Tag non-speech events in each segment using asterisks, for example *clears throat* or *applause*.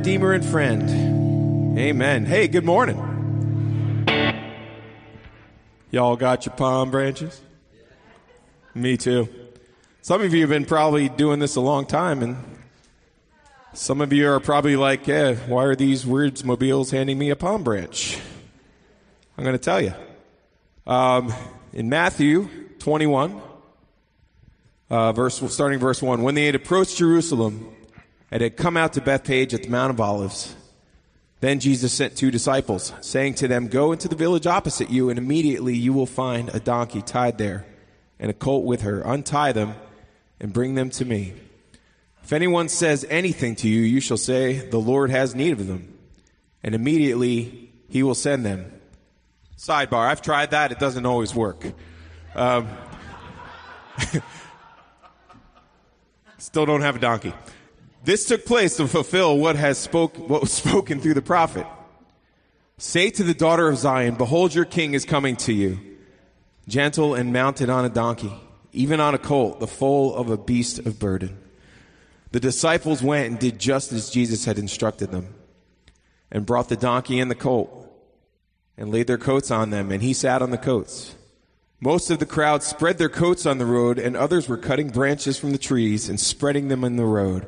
Redeemer, and Friend. Amen. Hey, good morning. Y'all got your palm branches? Me too. Some of you have been probably doing this a long time, and some of you are probably like, yeah, why are these words mobiles handing me a palm branch? I'm going to tell you. Um, in Matthew 21, uh, verse, starting verse 1, when they had approached Jerusalem and had come out to Bethpage at the Mount of Olives, then Jesus sent two disciples, saying to them, Go into the village opposite you, and immediately you will find a donkey tied there and a colt with her. Untie them and bring them to me. If anyone says anything to you, you shall say, The Lord has need of them. And immediately he will send them. Sidebar, I've tried that. It doesn't always work. Um, *laughs* still don't have a donkey. This took place to fulfill what has spoke, what was *laughs* spoken through the prophet. Say to the daughter of Zion, behold your king is coming to you, gentle and mounted on a donkey, even on a colt, the foal of a beast of burden. The disciples went and did just as Jesus had instructed them, and brought the donkey and the colt, and laid their coats on them, and he sat on the coats. Most of the crowd spread their coats on the road, and others were cutting branches from the trees and spreading them in the road.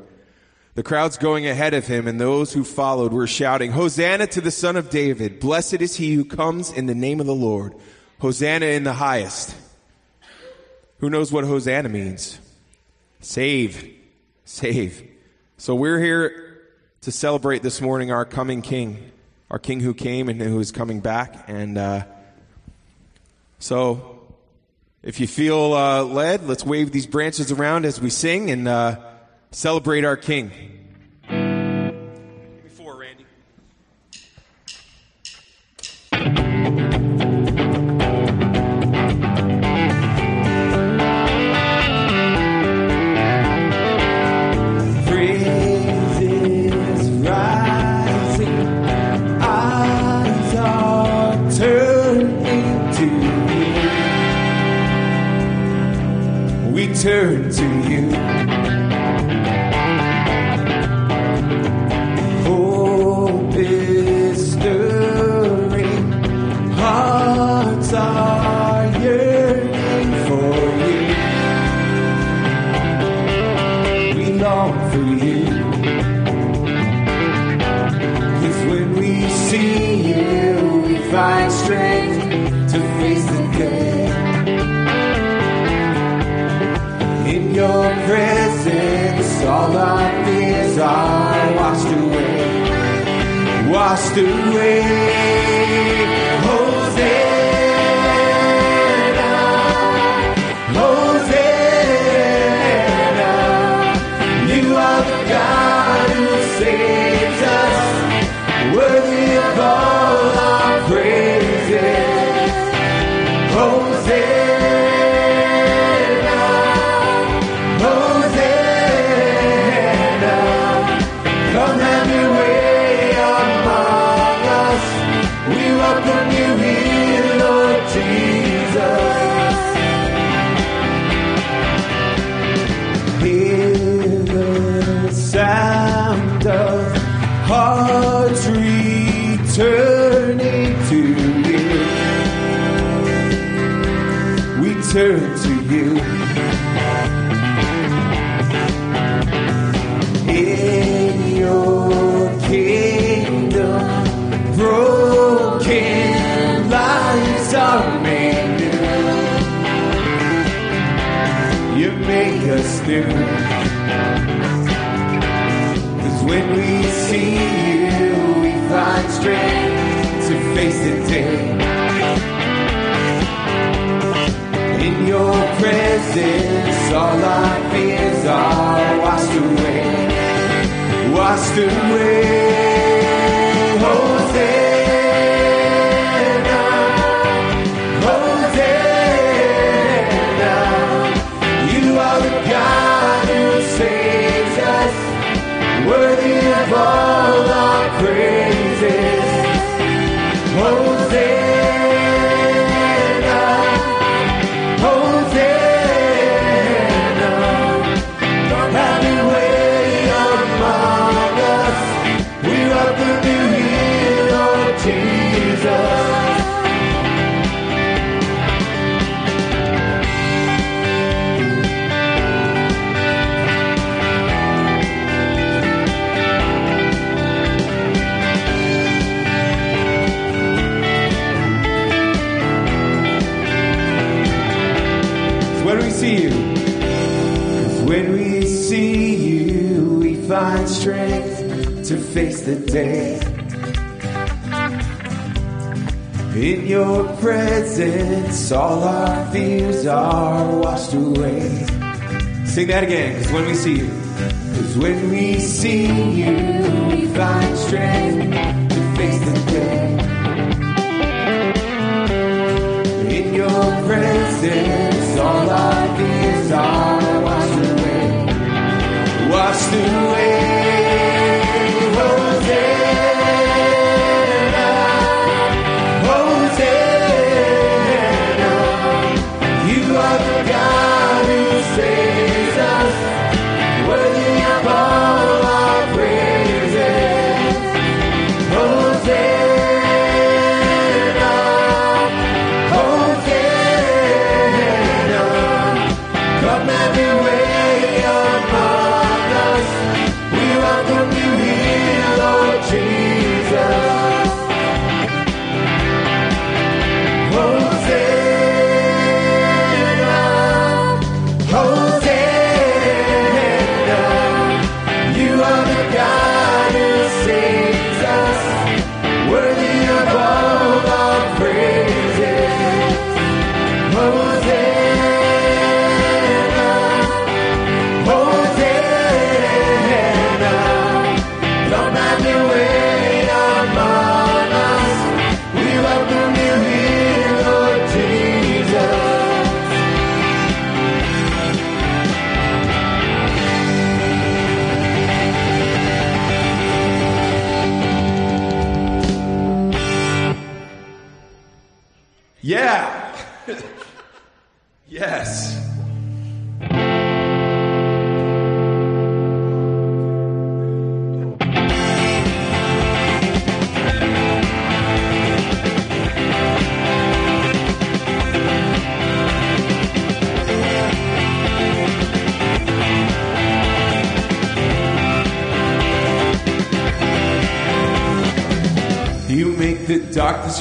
The crowds going ahead of him and those who followed were shouting, Hosanna to the son of David. Blessed is he who comes in the name of the Lord. Hosanna in the highest. Who knows what Hosanna means? Save. Save. So we're here to celebrate this morning our coming king, our king who came and who is coming back. And, uh, so if you feel, uh, led, let's wave these branches around as we sing and, uh, celebrate our King. Washed away.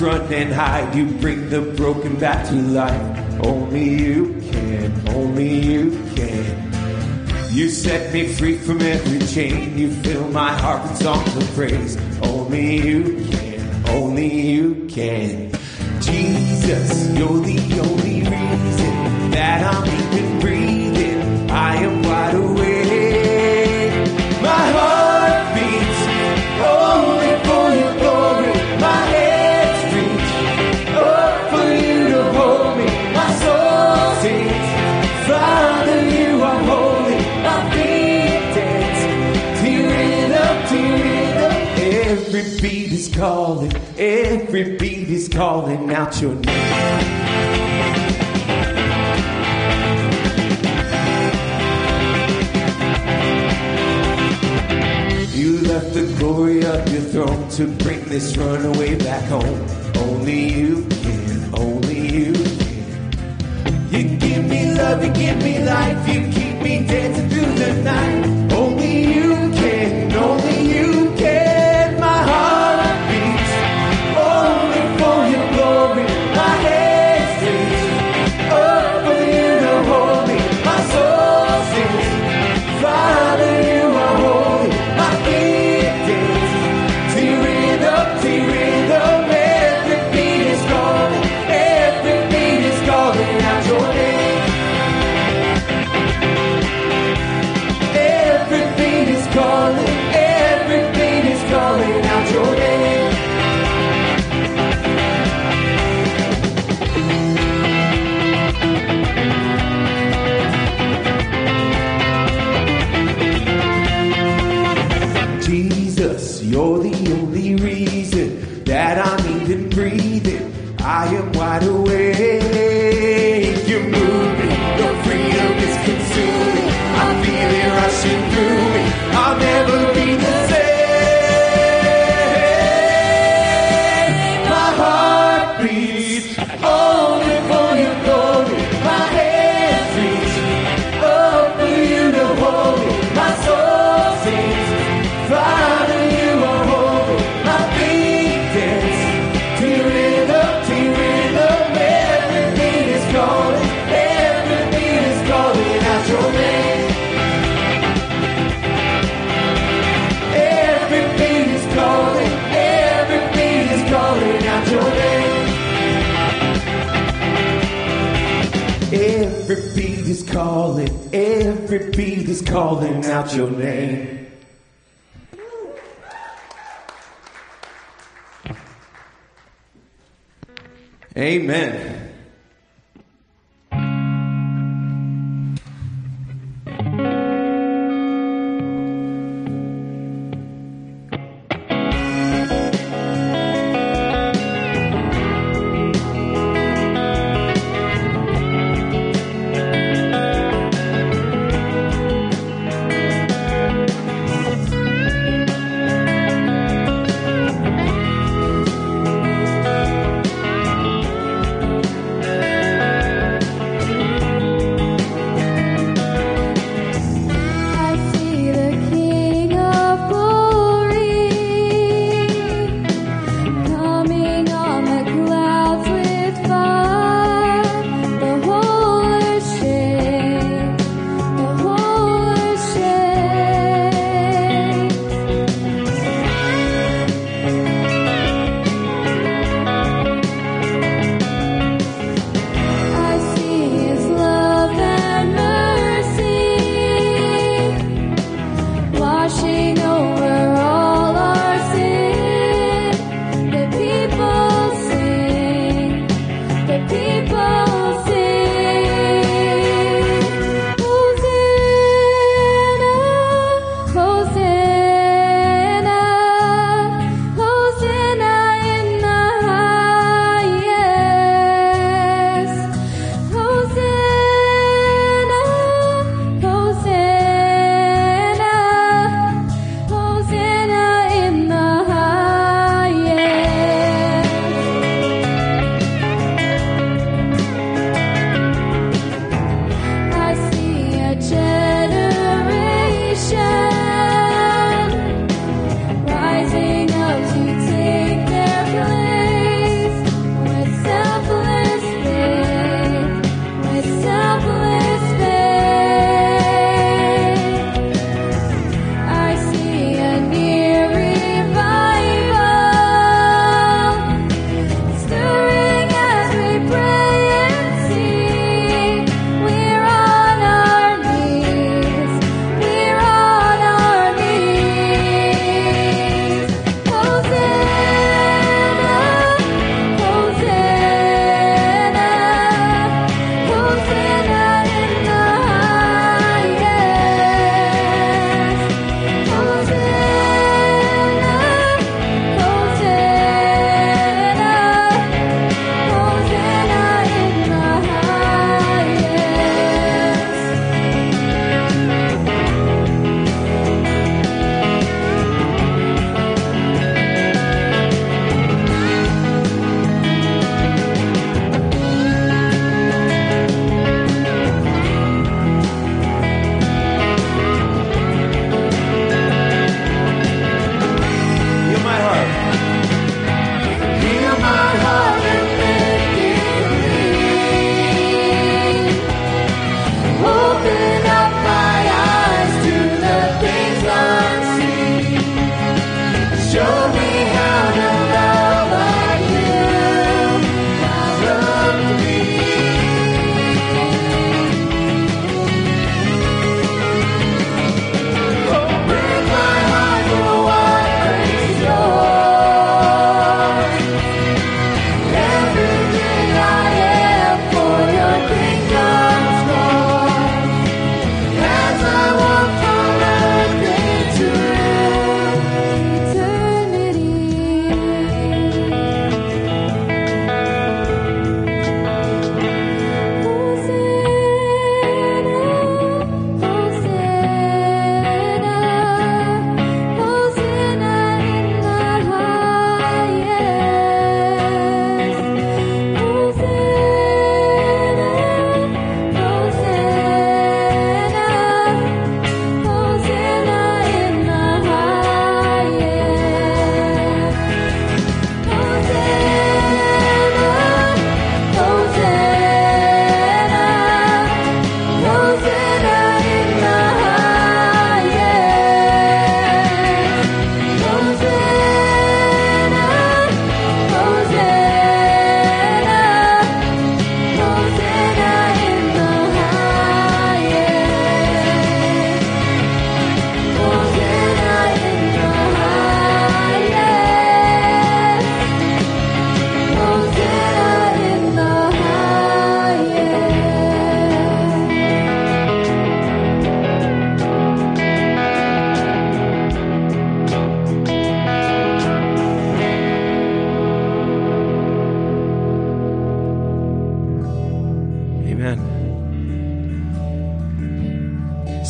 run and hide. You bring the broken back to life. Every beat is calling, every beat is calling out your name. You left the glory of your throne to bring this runaway back home. Only you can, only you can. You give me love, you give me life, you keep me dancing through the night. Every beat is calling out your name.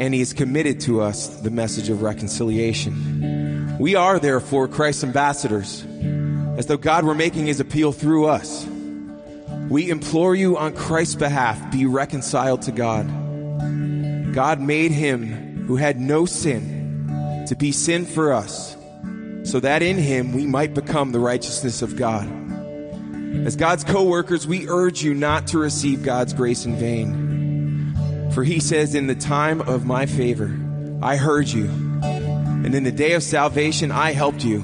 And he has committed to us the message of reconciliation. We are therefore Christ's ambassadors, as though God were making his appeal through us. We implore you on Christ's behalf, be reconciled to God. God made him who had no sin to be sin for us, so that in him we might become the righteousness of God. As God's co workers, we urge you not to receive God's grace in vain. For he says, In the time of my favor, I heard you, and in the day of salvation, I helped you.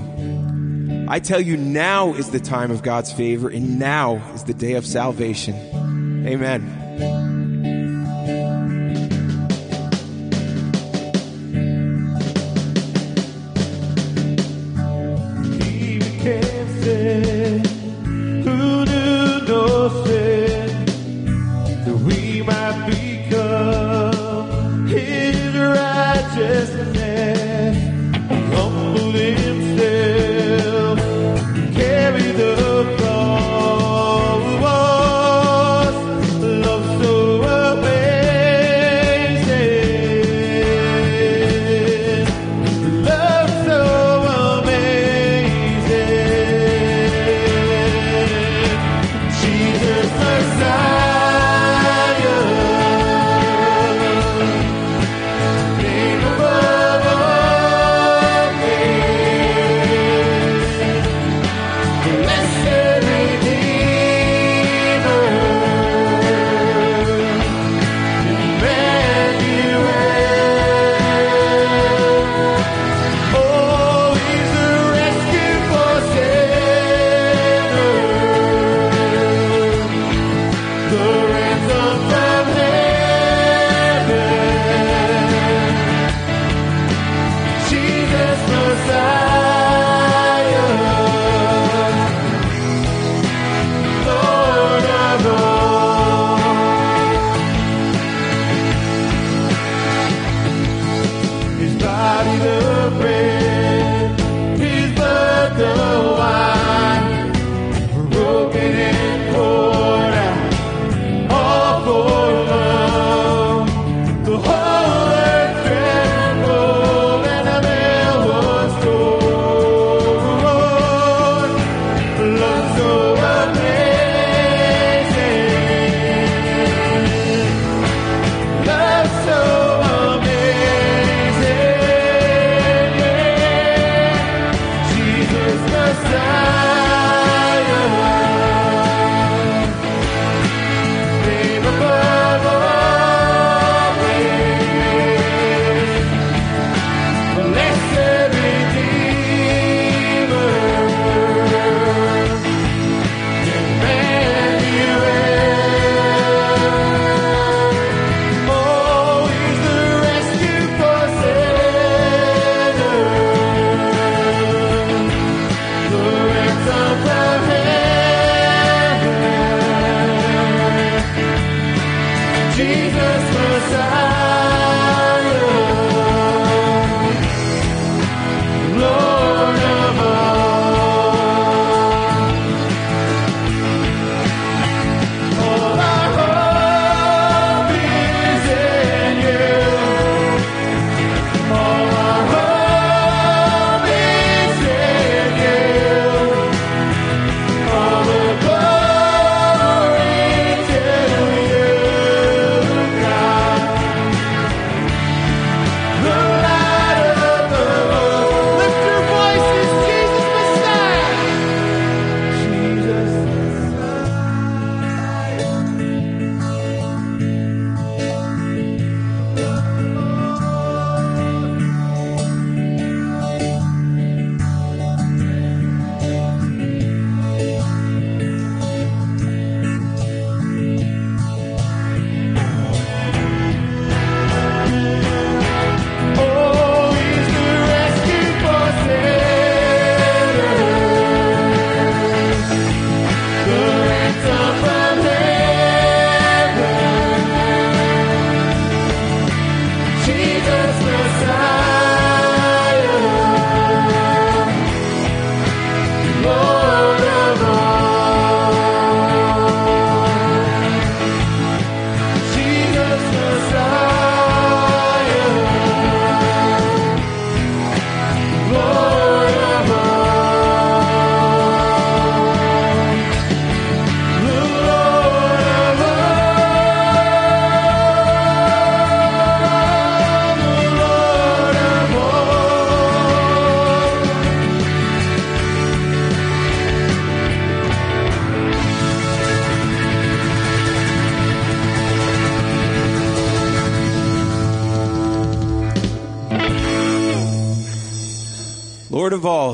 I tell you, now is the time of God's favor, and now is the day of salvation. Amen.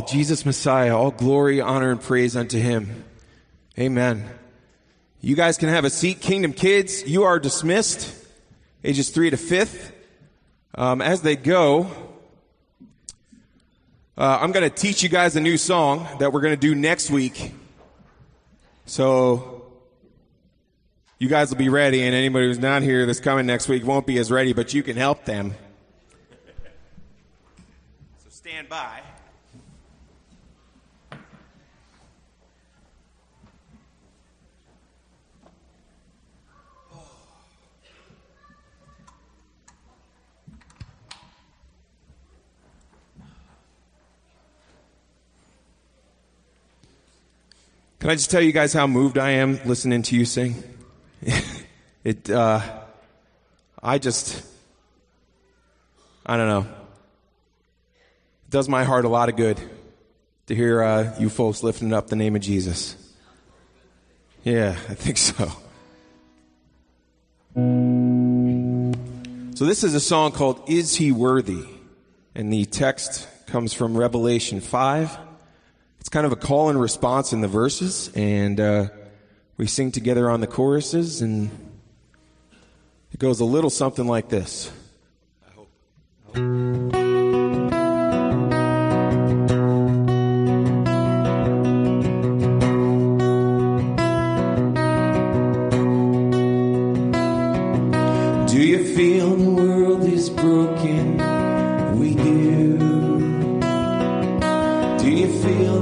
Jesus Messiah, all glory, honor, and praise unto him. Amen. You guys can have a seat. Kingdom kids, you are dismissed. Ages three to fifth. Um, as they go, uh, I'm going to teach you guys a new song that we're going to do next week. So you guys will be ready, and anybody who's not here that's coming next week won't be as ready, but you can help them. So stand by. Can I just tell you guys how moved I am listening to you sing? *laughs* it, uh, I just, I don't know. It does my heart a lot of good to hear uh, you folks lifting up the name of Jesus. Yeah, I think so. So this is a song called Is He Worthy? And the text comes from Revelation 5 it's kind of a call and response in the verses, and uh, we sing together on the choruses, and it goes a little something like this. I hope. I hope.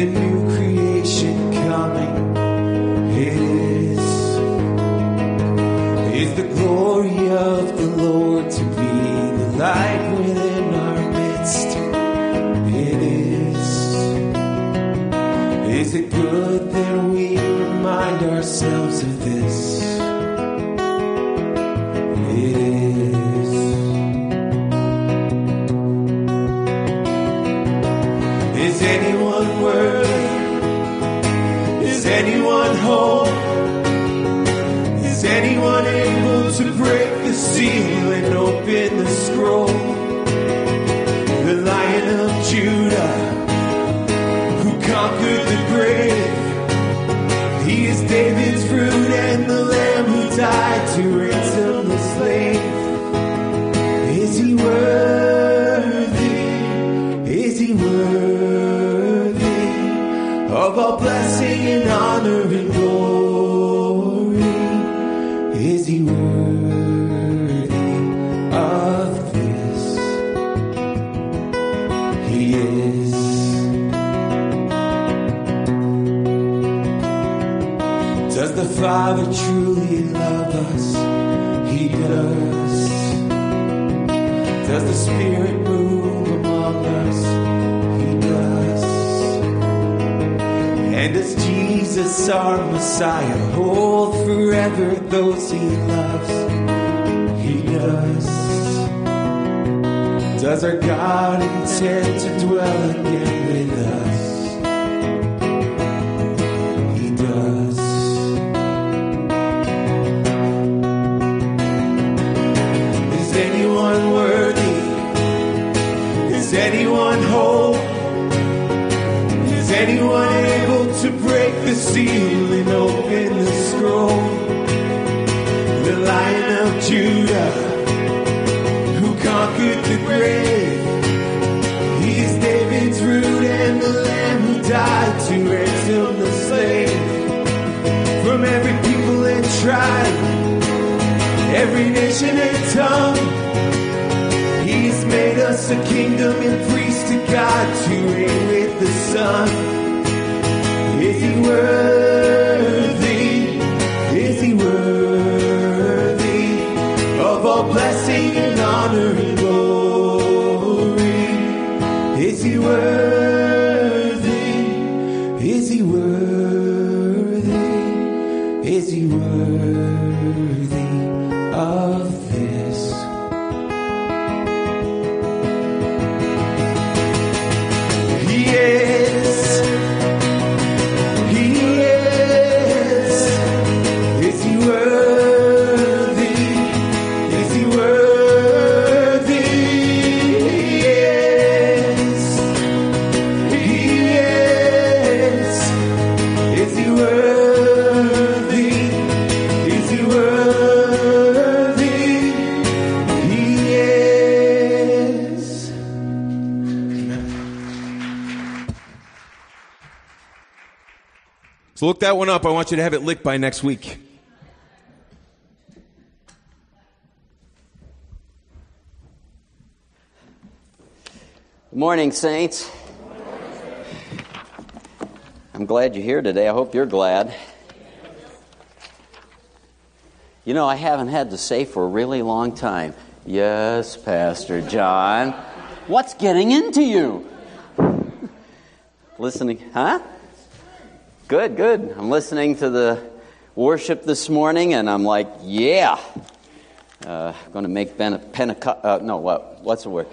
Is a Jesus, our Messiah, hold forever those he loves? He does. Does our God intend to dwell again with us? Seal and open the scroll. The Lion of Judah, who conquered the grave. He is David's root and the Lamb who died to ransom the slave. From every people and tribe, every nation and tongue. He's made us a kingdom and priest to God to reign with the Son. Is he that one up. I want you to have it licked by next week. Good morning, Saints. I'm glad you're here today. I hope you're glad. You know, I haven't had to say for a really long time, Yes, Pastor John. What's getting into you? Listening, huh? Good, good. I'm listening to the worship this morning, and I'm like, yeah. Uh, I'm going to make ben- Pentecost. Uh, no, what? What's the word?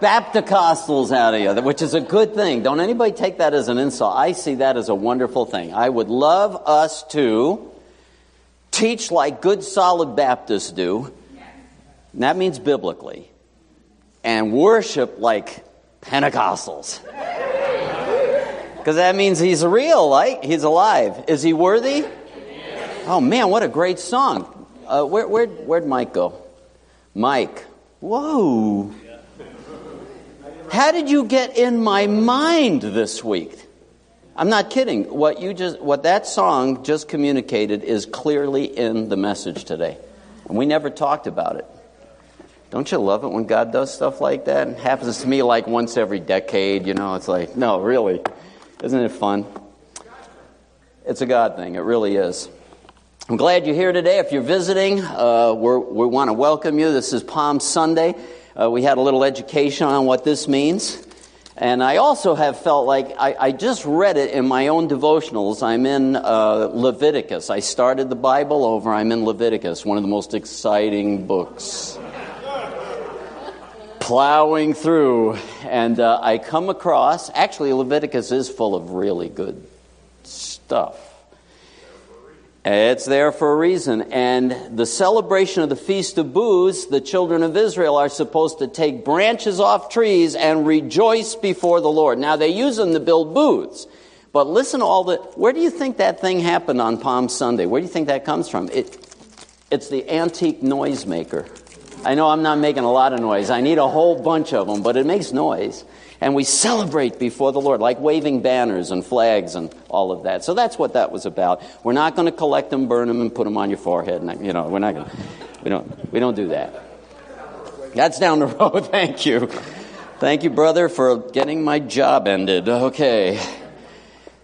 Bapticostals out of you, which is a good thing. Don't anybody take that as an insult. I see that as a wonderful thing. I would love us to teach like good, solid Baptists do. And that means biblically. And worship like Pentecostals. Because that means he's real, right? He's alive. Is he worthy? Oh man, what a great song. Uh, where, where, where'd Mike go? Mike. Whoa. How did you get in my mind this week? I'm not kidding. What you just what that song just communicated is clearly in the message today. And we never talked about it. Don't you love it when God does stuff like that? It happens to me like once every decade, you know, it's like, no, really. Isn't it fun? It's a God thing. It really is. I'm glad you're here today. If you're visiting, uh, we want to welcome you. This is Palm Sunday. Uh, we had a little education on what this means. And I also have felt like I, I just read it in my own devotionals. I'm in uh, Leviticus. I started the Bible over. I'm in Leviticus, one of the most exciting books. Plowing through, and uh, I come across actually, Leviticus is full of really good stuff. It's there for a reason. And the celebration of the Feast of Booths, the children of Israel are supposed to take branches off trees and rejoice before the Lord. Now, they use them to build booths. But listen to all the. Where do you think that thing happened on Palm Sunday? Where do you think that comes from? It, it's the antique noisemaker. I know I'm not making a lot of noise. I need a whole bunch of them, but it makes noise and we celebrate before the Lord, like waving banners and flags and all of that. So that's what that was about. We're not going to collect them, burn them, and put them on your forehead. And, you know, we're not going to, we don't, we don't do that. That's down the *laughs* road. Thank you. Thank you, brother, for getting my job ended. Okay.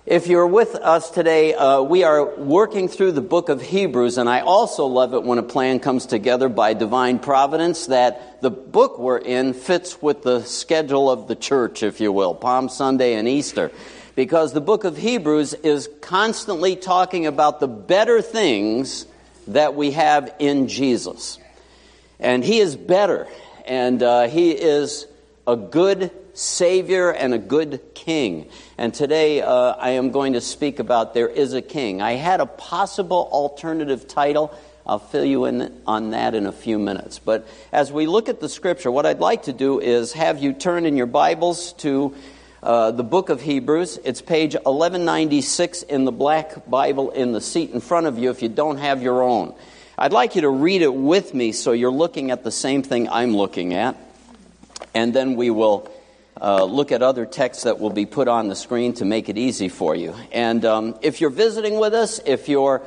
If you're with us today, uh, we are working through the book of Hebrews, and I also love it when a plan comes together by divine providence that the book we're in fits with the schedule of the church, if you will, Palm Sunday and Easter. Because the book of Hebrews is constantly talking about the better things that we have in Jesus. And He is better, and uh, He is a good Savior and a good King. And today uh, I am going to speak about There is a King. I had a possible alternative title. I'll fill you in on that in a few minutes. But as we look at the scripture, what I'd like to do is have you turn in your Bibles to uh, the book of Hebrews. It's page 1196 in the black Bible in the seat in front of you if you don't have your own. I'd like you to read it with me so you're looking at the same thing I'm looking at. And then we will uh, look at other texts that will be put on the screen to make it easy for you. And um, if you're visiting with us, if you're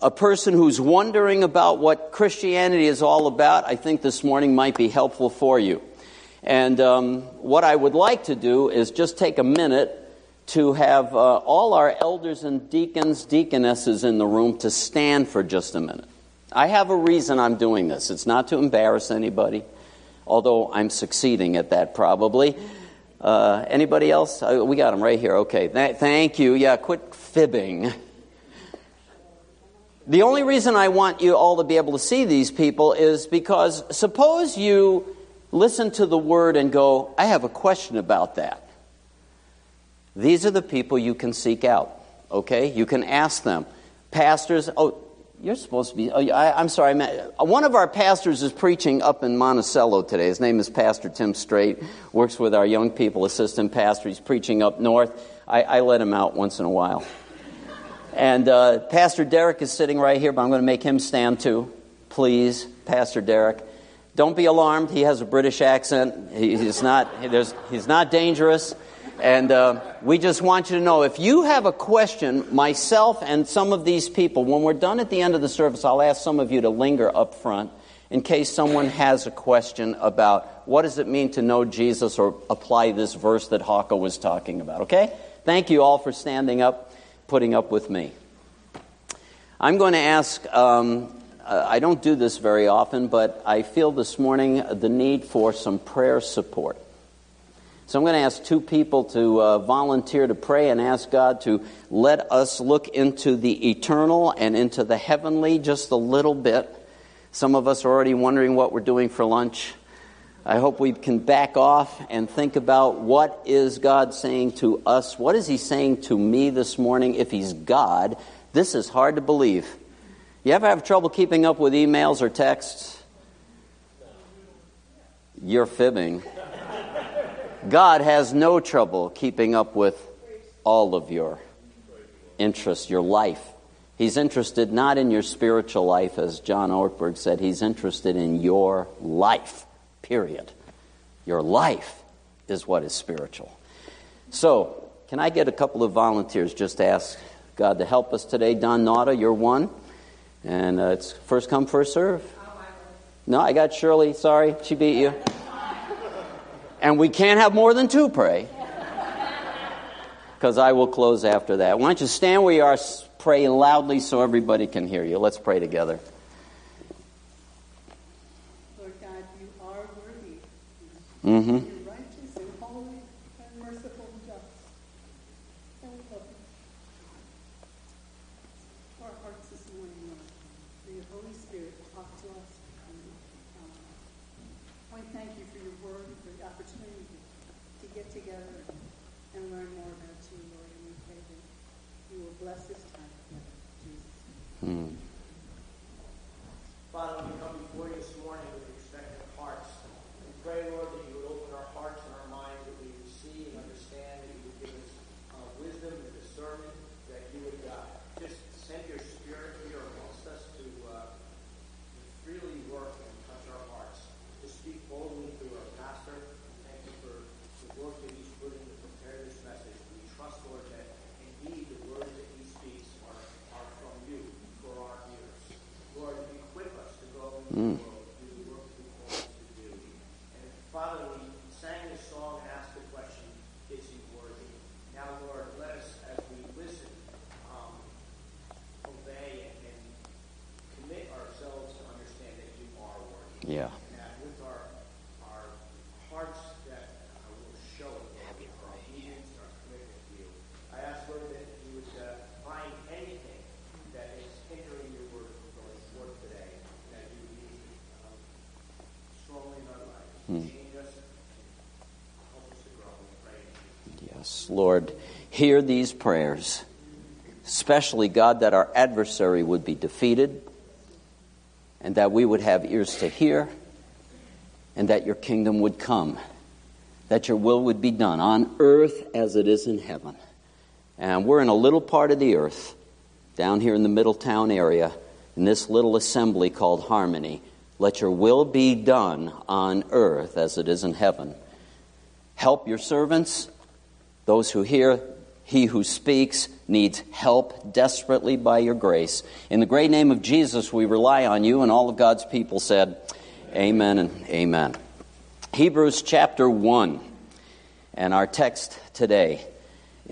a person who's wondering about what Christianity is all about, I think this morning might be helpful for you. And um, what I would like to do is just take a minute to have uh, all our elders and deacons, deaconesses in the room to stand for just a minute. I have a reason I'm doing this. It's not to embarrass anybody, although I'm succeeding at that probably. Uh, anybody else? Uh, we got them right here. Okay. Th- thank you. Yeah, quit fibbing. The only reason I want you all to be able to see these people is because suppose you listen to the word and go, I have a question about that. These are the people you can seek out. Okay? You can ask them. Pastors, oh, you're supposed to be. Oh, I, am sorry. One of our pastors is preaching up in Monticello today. His name is Pastor Tim Straight. Works with our young people assistant pastor. He's preaching up north. I, I let him out once in a while. And uh, Pastor Derek is sitting right here, but I'm going to make him stand too. Please, Pastor Derek. Don't be alarmed. He has a British accent. He, he's, not, he's not dangerous. And uh, we just want you to know if you have a question, myself and some of these people, when we're done at the end of the service, I'll ask some of you to linger up front in case someone has a question about what does it mean to know Jesus or apply this verse that Hawco was talking about. Okay? Thank you all for standing up, putting up with me. I'm going to ask, um, uh, I don't do this very often, but I feel this morning the need for some prayer support. So I'm going to ask two people to uh, volunteer to pray and ask God to let us look into the eternal and into the heavenly just a little bit. Some of us are already wondering what we're doing for lunch. I hope we can back off and think about what is God saying to us? What is He saying to me this morning? If He's God, this is hard to believe. You ever have trouble keeping up with emails or texts? You're fibbing. God has no trouble keeping up with all of your interests, your life. He's interested not in your spiritual life, as John Ortberg said, he's interested in your life, period. Your life is what is spiritual. So, can I get a couple of volunteers just to ask God to help us today? Don Nauta, you're one. And uh, it's first come, first serve. No, I got Shirley. Sorry, she beat you. And we can't have more than two pray. Because I will close after that. Why don't you stand where you are, pray loudly so everybody can hear you. Let's pray together. Lord God, you are worthy. Mm-hmm. You're righteous and holy and merciful and just. And we love you. To our hearts this morning, Lord, may your Holy Spirit talk to us. And, um, I thank you for your word, for the opportunity to get together and learn more about you, Lord. And we pray that you will bless this time together. In Jesus' name. Mm. Father, we come before you this morning with expectant hearts. We pray, Lord, that you would open our hearts and our minds, that we would see and understand, that you would give us uh, wisdom and discernment, that you would uh, just send your spirit here amongst us to uh, freely work and touch our hearts, to speak boldly through our pastor. Thank you for the work that he's put in to prepare this message. We trust, Lord, that indeed the words that he speaks are, are from you for our ears. Lord, equip us to go into Mm. the world, do the work you call us to do. And Father, we sang this song and asked the question, is he worthy? Now, Lord, let us, as we listen, um, obey and, and commit ourselves to understand that you are worthy. Yeah. And that with our, our hearts that uh, will show it, Lord, our obedience and our commitment to you. I ask, Lord, that you would uh, find anything that is hindering your word from going forth today, that you would use it um, strongly in our lives. Change us and help us to grow. We pray in Lord, hear these prayers, especially, God, that our adversary would be defeated and that we would have ears to hear and that your kingdom would come, that your will would be done on earth as it is in heaven. And we're in a little part of the earth down here in the Middletown area in this little assembly called Harmony. Let your will be done on earth as it is in heaven. Help your servants, those who hear, he who speaks needs help desperately by your grace. In the great name of Jesus, we rely on you, and all of God's people said, Amen and amen. Hebrews chapter 1, and our text today.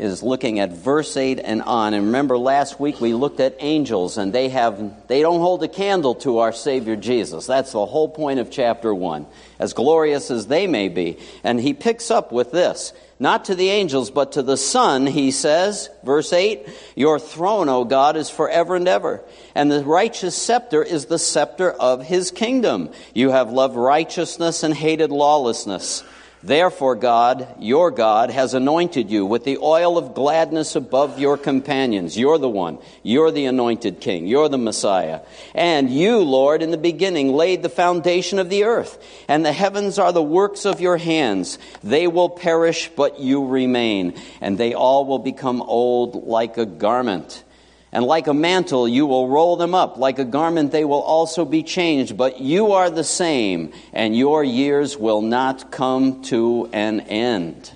Is looking at verse 8 and on. And remember last week we looked at angels and they have they don't hold a candle to our savior Jesus. That's the whole point of chapter 1. As glorious as they may be. And he picks up with this. Not to the angels, but to the Son, he says, verse 8, Your throne, O God, is forever and ever, and the righteous scepter is the scepter of his kingdom. You have loved righteousness and hated lawlessness. Therefore, God, your God, has anointed you with the oil of gladness above your companions. You're the one. You're the anointed king. You're the Messiah. And you, Lord, in the beginning laid the foundation of the earth, and the heavens are the works of your hands. They will perish, but you remain, and they all will become old like a garment. And like a mantle, you will roll them up. Like a garment, they will also be changed. But you are the same, and your years will not come to an end.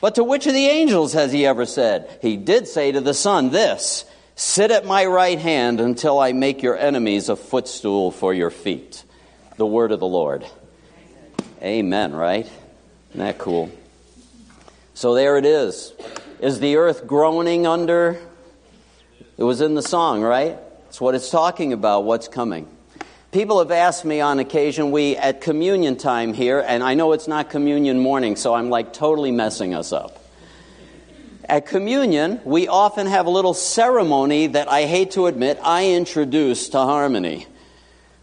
But to which of the angels has he ever said? He did say to the Son this Sit at my right hand until I make your enemies a footstool for your feet. The word of the Lord. Amen, right? Isn't that cool? So there it is. Is the earth groaning under it was in the song, right? It's what it's talking about, what's coming. People have asked me on occasion, we at communion time here, and I know it's not communion morning, so I'm like totally messing us up. At communion, we often have a little ceremony that I hate to admit I introduce to harmony.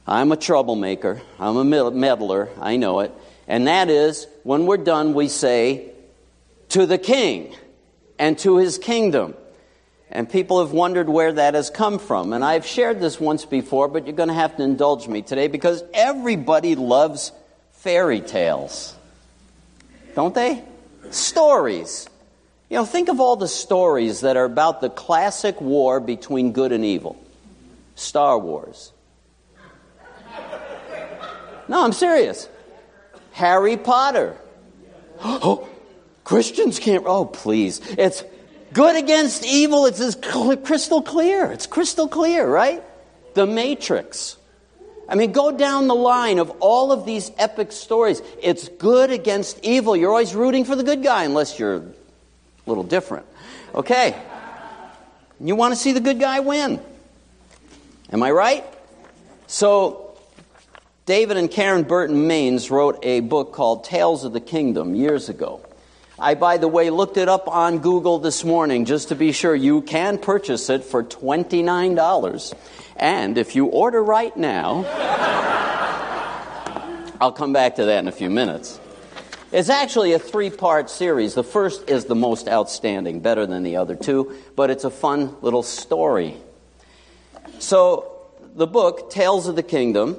I'm a troublemaker, I'm a meddler, I know it. And that is, when we're done, we say, to the king and to his kingdom. And people have wondered where that has come from. And I've shared this once before, but you're going to have to indulge me today because everybody loves fairy tales. Don't they? Stories. You know, think of all the stories that are about the classic war between good and evil Star Wars. No, I'm serious. Harry Potter. Oh, *gasps* Christians can't. Oh, please. It's Good against evil, it's as crystal clear. It's crystal clear, right? The Matrix. I mean, go down the line of all of these epic stories. It's good against evil. You're always rooting for the good guy, unless you're a little different. Okay. You want to see the good guy win. Am I right? So, David and Karen Burton Mains wrote a book called Tales of the Kingdom years ago. I, by the way, looked it up on Google this morning just to be sure. You can purchase it for $29. And if you order right now, I'll come back to that in a few minutes. It's actually a three part series. The first is the most outstanding, better than the other two, but it's a fun little story. So, the book, Tales of the Kingdom,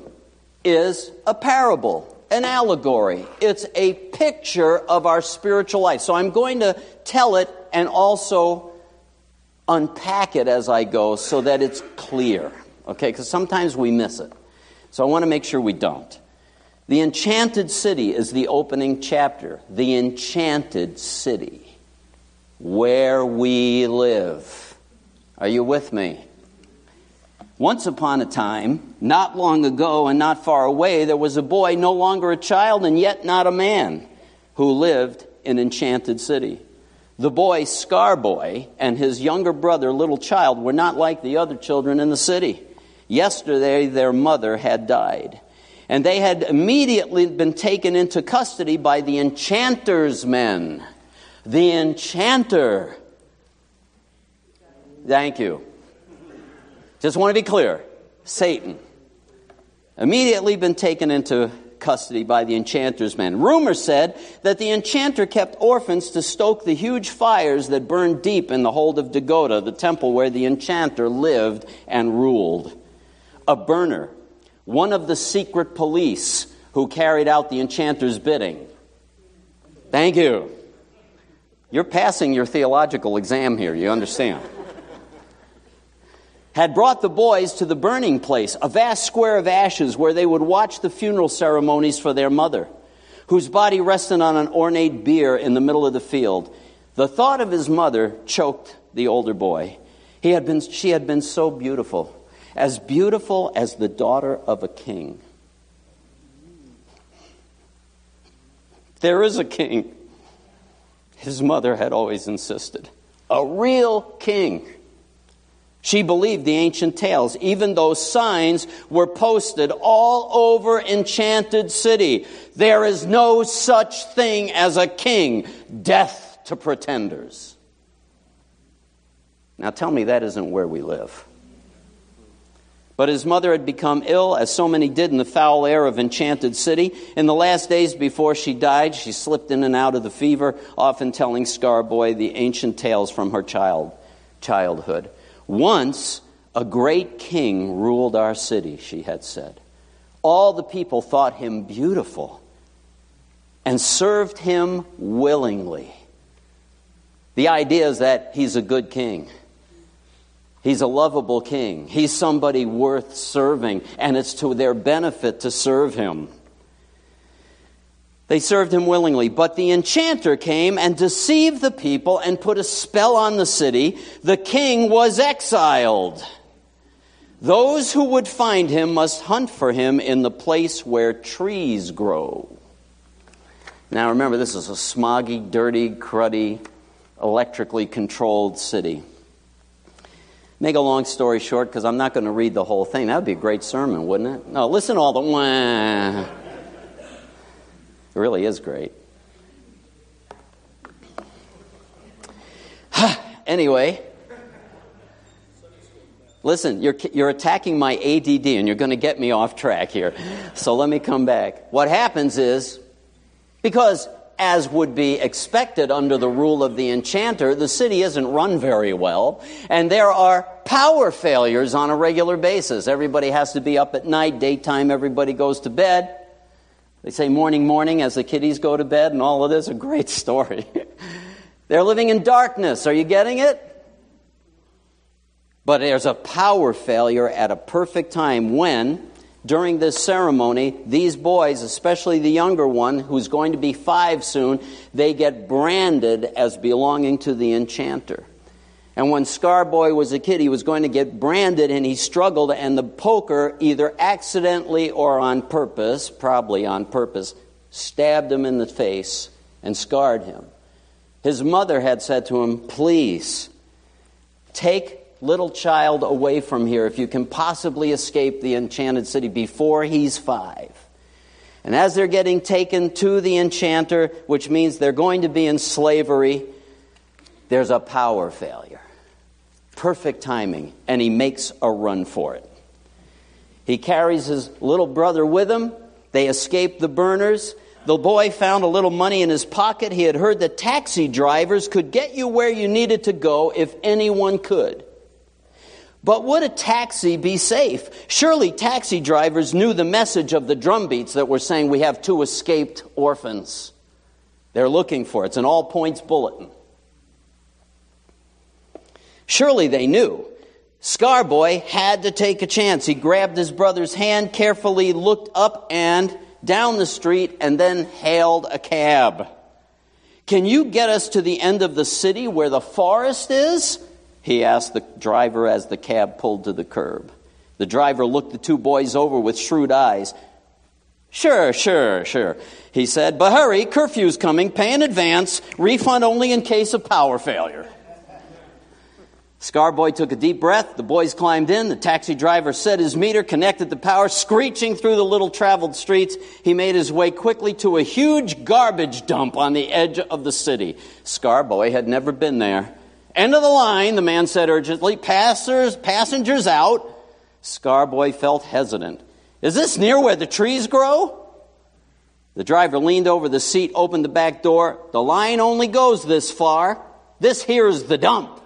is a parable an allegory, it's a picture of our spiritual life. So I'm going to tell it and also unpack it as I go so that it's clear. Okay, because sometimes we miss it. So I want to make sure we don't. The enchanted city is the opening chapter. The enchanted city, where we live. Are you with me? Once upon a time, not long ago and not far away, there was a boy, no longer a child and yet not a man, who lived in Enchanted City. The boy, Scarboy, and his younger brother, Little Child, were not like the other children in the city. Yesterday, their mother had died. And they had immediately been taken into custody by the enchanter's men. The enchanter. Thank you. Just want to be clear Satan. Immediately been taken into custody by the enchanter's men. Rumor said that the enchanter kept orphans to stoke the huge fires that burned deep in the hold of Dagoda, the temple where the enchanter lived and ruled. A burner, one of the secret police who carried out the enchanter's bidding. Thank you. You're passing your theological exam here, you understand had brought the boys to the burning place, a vast square of ashes where they would watch the funeral ceremonies for their mother, whose body rested on an ornate bier in the middle of the field. The thought of his mother choked the older boy. He had been, she had been so beautiful, as beautiful as the daughter of a king. There is a king. his mother had always insisted. A real king. She believed the ancient tales, even though signs were posted all over Enchanted City. There is no such thing as a king. Death to pretenders. Now tell me that isn't where we live. But his mother had become ill, as so many did in the foul air of Enchanted City. In the last days before she died, she slipped in and out of the fever, often telling Scarboy the ancient tales from her child, childhood. Once a great king ruled our city, she had said. All the people thought him beautiful and served him willingly. The idea is that he's a good king. He's a lovable king. He's somebody worth serving, and it's to their benefit to serve him. They served him willingly, but the enchanter came and deceived the people and put a spell on the city. The king was exiled. Those who would find him must hunt for him in the place where trees grow. Now remember, this is a smoggy, dirty, cruddy, electrically controlled city. Make a long story short, because I'm not going to read the whole thing. That would be a great sermon, wouldn't it? No, listen to all the wah. It really is great. *sighs* anyway, listen, you're, you're attacking my ADD and you're going to get me off track here. So let me come back. What happens is, because as would be expected under the rule of the enchanter, the city isn't run very well, and there are power failures on a regular basis. Everybody has to be up at night, daytime, everybody goes to bed. They say morning, morning as the kiddies go to bed, and all of this a great *laughs* story. They're living in darkness. Are you getting it? But there's a power failure at a perfect time when during this ceremony, these boys, especially the younger one, who's going to be five soon, they get branded as belonging to the enchanter. And when Scarboy was a kid, he was going to get branded and he struggled, and the poker, either accidentally or on purpose, probably on purpose, stabbed him in the face and scarred him. His mother had said to him, Please, take little child away from here if you can possibly escape the enchanted city before he's five. And as they're getting taken to the enchanter, which means they're going to be in slavery, there's a power failure. Perfect timing, and he makes a run for it. He carries his little brother with him. They escape the burners. The boy found a little money in his pocket. He had heard that taxi drivers could get you where you needed to go if anyone could. But would a taxi be safe? Surely taxi drivers knew the message of the drumbeats that were saying we have two escaped orphans. They're looking for it. It's an all points bulletin. Surely they knew. Scarboy had to take a chance. He grabbed his brother's hand, carefully looked up and down the street, and then hailed a cab. Can you get us to the end of the city where the forest is? he asked the driver as the cab pulled to the curb. The driver looked the two boys over with shrewd eyes. Sure, sure, sure, he said. But hurry, curfew's coming. Pay in advance. Refund only in case of power failure. Scarboy took a deep breath. The boys climbed in. The taxi driver set his meter, connected the power. Screeching through the little traveled streets, he made his way quickly to a huge garbage dump on the edge of the city. Scarboy had never been there. End of the line, the man said urgently. Passers, passengers out. Scarboy felt hesitant. Is this near where the trees grow? The driver leaned over the seat, opened the back door. The line only goes this far. This here's the dump.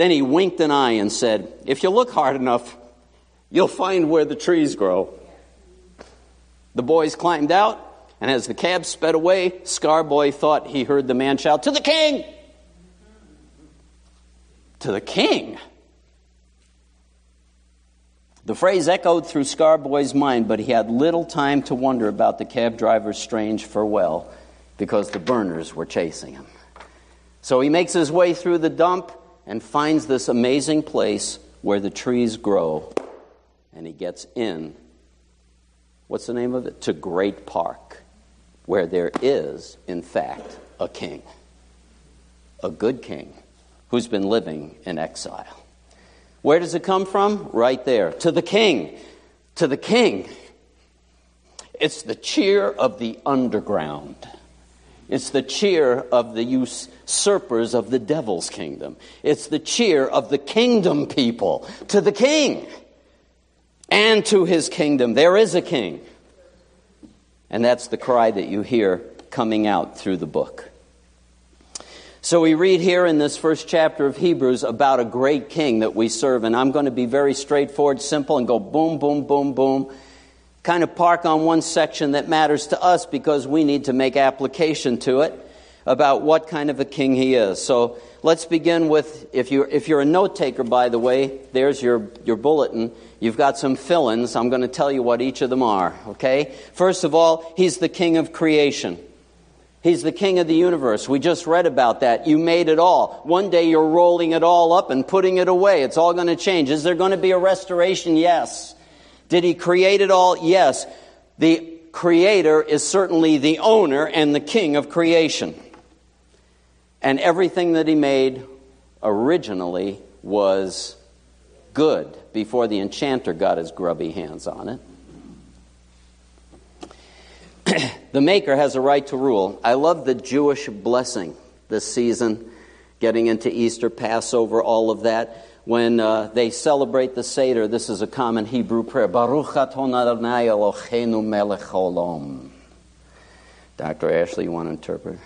Then he winked an eye and said, If you look hard enough, you'll find where the trees grow. The boys climbed out, and as the cab sped away, Scarboy thought he heard the man shout, To the king! to the king. The phrase echoed through Scarboy's mind, but he had little time to wonder about the cab driver's strange farewell because the burners were chasing him. So he makes his way through the dump and finds this amazing place where the trees grow. And he gets in. What's the name of it? To Great Park. where there is, in fact, a king, a good king who's been living in exile. Where does it come from? Right there. To the king. To the king. It's the cheer of the underground. It's the cheer of the usurpers of the devil's kingdom. It's the cheer of the kingdom people to the king and to his kingdom. There is a king. And that's the cry that you hear coming out through the book. So we read here in this first chapter of Hebrews about a great king that we serve, and I'm going to be very straightforward, simple, and go boom, boom, boom, boom. Kind of park on one section that matters to us because we need to make application to it about what kind of a king he is. So let's begin with if you're, if you're a note taker, by the way, there's your, your bulletin. You've got some fill ins. I'm going to tell you what each of them are, okay? First of all, he's the king of creation. He's the king of the universe. We just read about that. You made it all. One day you're rolling it all up and putting it away. It's all going to change. Is there going to be a restoration? Yes. Did he create it all? Yes. The creator is certainly the owner and the king of creation. And everything that he made originally was good before the enchanter got his grubby hands on it. *clears throat* the maker has a right to rule. I love the Jewish blessing this season, getting into Easter, Passover, all of that. When uh, they celebrate the Seder, this is a common Hebrew prayer. Baruch aton Adonai Eloheinu melech olam. Dr. Ashley, you want to interpret?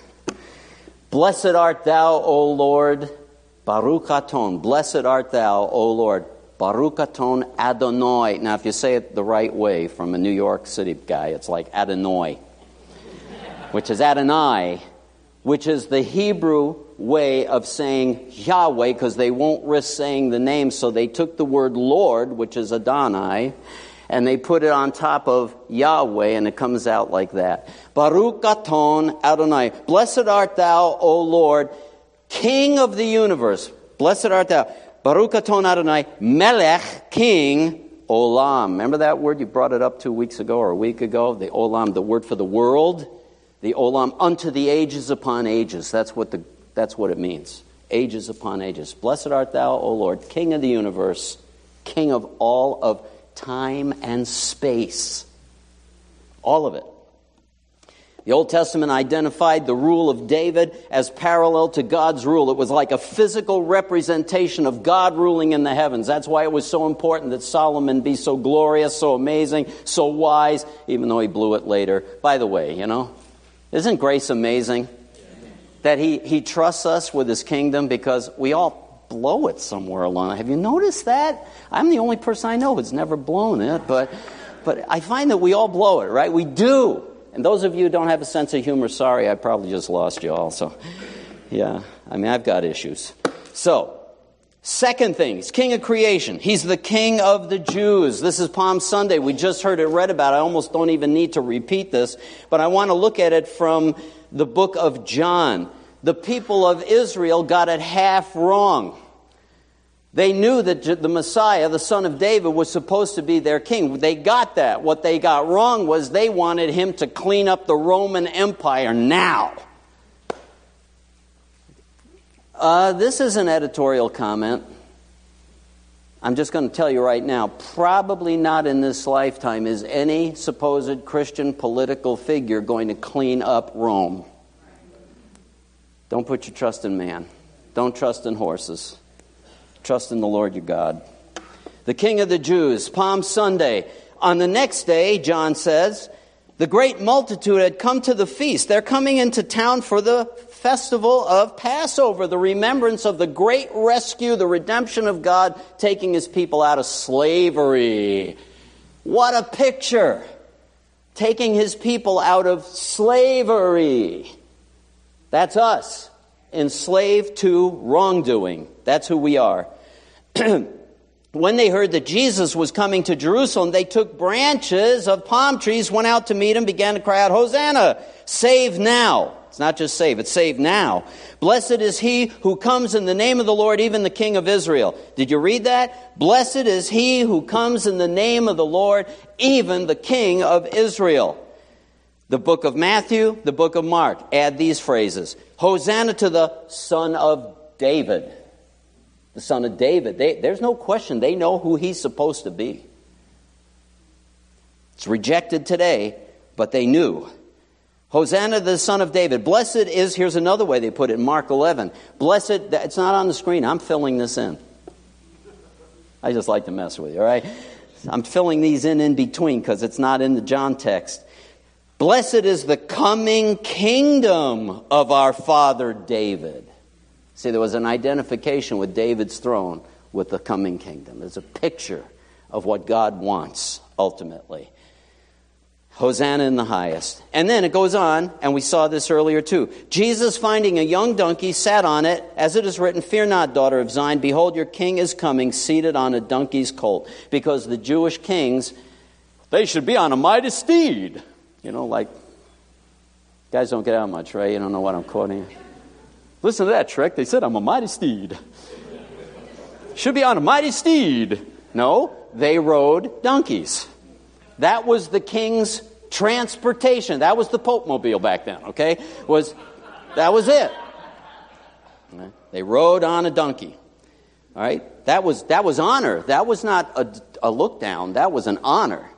Blessed art thou, O Lord. Baruch aton. Blessed art thou, O Lord. Baruch aton Adonai. Now, if you say it the right way from a New York City guy, it's like Adonai, which is Adonai, which is the Hebrew way of saying Yahweh because they won't risk saying the name. So they took the word Lord, which is Adonai, and they put it on top of Yahweh, and it comes out like that. Baruch aton Adonai. Blessed art thou, O Lord, King of the universe. Blessed art thou. Baruch aton Adonai, Melech, King, Olam. Remember that word? You brought it up two weeks ago or a week ago. The Olam, the word for the world. The Olam, unto the ages upon ages. That's what, the, that's what it means. Ages upon ages. Blessed art thou, O Lord, King of the universe, King of all of time and space. All of it. The Old Testament identified the rule of David as parallel to God's rule. It was like a physical representation of God ruling in the heavens. That's why it was so important that Solomon be so glorious, so amazing, so wise, even though he blew it later. By the way, you know, isn't grace amazing? That he, he trusts us with his kingdom because we all blow it somewhere along. Have you noticed that? I'm the only person I know who's never blown it, but, but I find that we all blow it, right? We do. And those of you who don't have a sense of humor, sorry, I probably just lost you all. So, yeah, I mean, I've got issues. So, second thing, he's king of creation. He's the king of the Jews. This is Palm Sunday. We just heard it read about. I almost don't even need to repeat this, but I want to look at it from the book of John. The people of Israel got it half wrong. They knew that the Messiah, the son of David, was supposed to be their king. They got that. What they got wrong was they wanted him to clean up the Roman Empire now. Uh, this is an editorial comment. I'm just going to tell you right now probably not in this lifetime is any supposed Christian political figure going to clean up Rome. Don't put your trust in man, don't trust in horses. Trust in the Lord your God. The King of the Jews, Palm Sunday. On the next day, John says, the great multitude had come to the feast. They're coming into town for the festival of Passover, the remembrance of the great rescue, the redemption of God taking his people out of slavery. What a picture! Taking his people out of slavery. That's us, enslaved to wrongdoing. That's who we are. *clears throat* when they heard that Jesus was coming to Jerusalem, they took branches of palm trees, went out to meet him, began to cry out, Hosanna! Save now! It's not just save, it's save now. Blessed is he who comes in the name of the Lord, even the King of Israel. Did you read that? Blessed is he who comes in the name of the Lord, even the King of Israel. The book of Matthew, the book of Mark add these phrases Hosanna to the Son of David. The Son of David. They, there's no question. They know who he's supposed to be. It's rejected today, but they knew. Hosanna the Son of David. Blessed is, here's another way they put it, Mark 11. Blessed, it's not on the screen, I'm filling this in. I just like to mess with you, all right? I'm filling these in in between because it's not in the John text. Blessed is the coming kingdom of our father David. See, there was an identification with David's throne with the coming kingdom. There's a picture of what God wants ultimately. Hosanna in the highest. And then it goes on, and we saw this earlier too. Jesus, finding a young donkey, sat on it, as it is written, Fear not, daughter of Zion, behold, your king is coming, seated on a donkey's colt. Because the Jewish kings, they should be on a mighty steed. You know, like, guys don't get out much, right? You don't know what I'm quoting. Listen to that trick. They said, I'm a mighty steed. Should be on a mighty steed. No, they rode donkeys. That was the king's transportation. That was the Pope mobile back then, okay? Was that was it. They rode on a donkey. All right? That was that was honor. That was not a, a look down. That was an honor.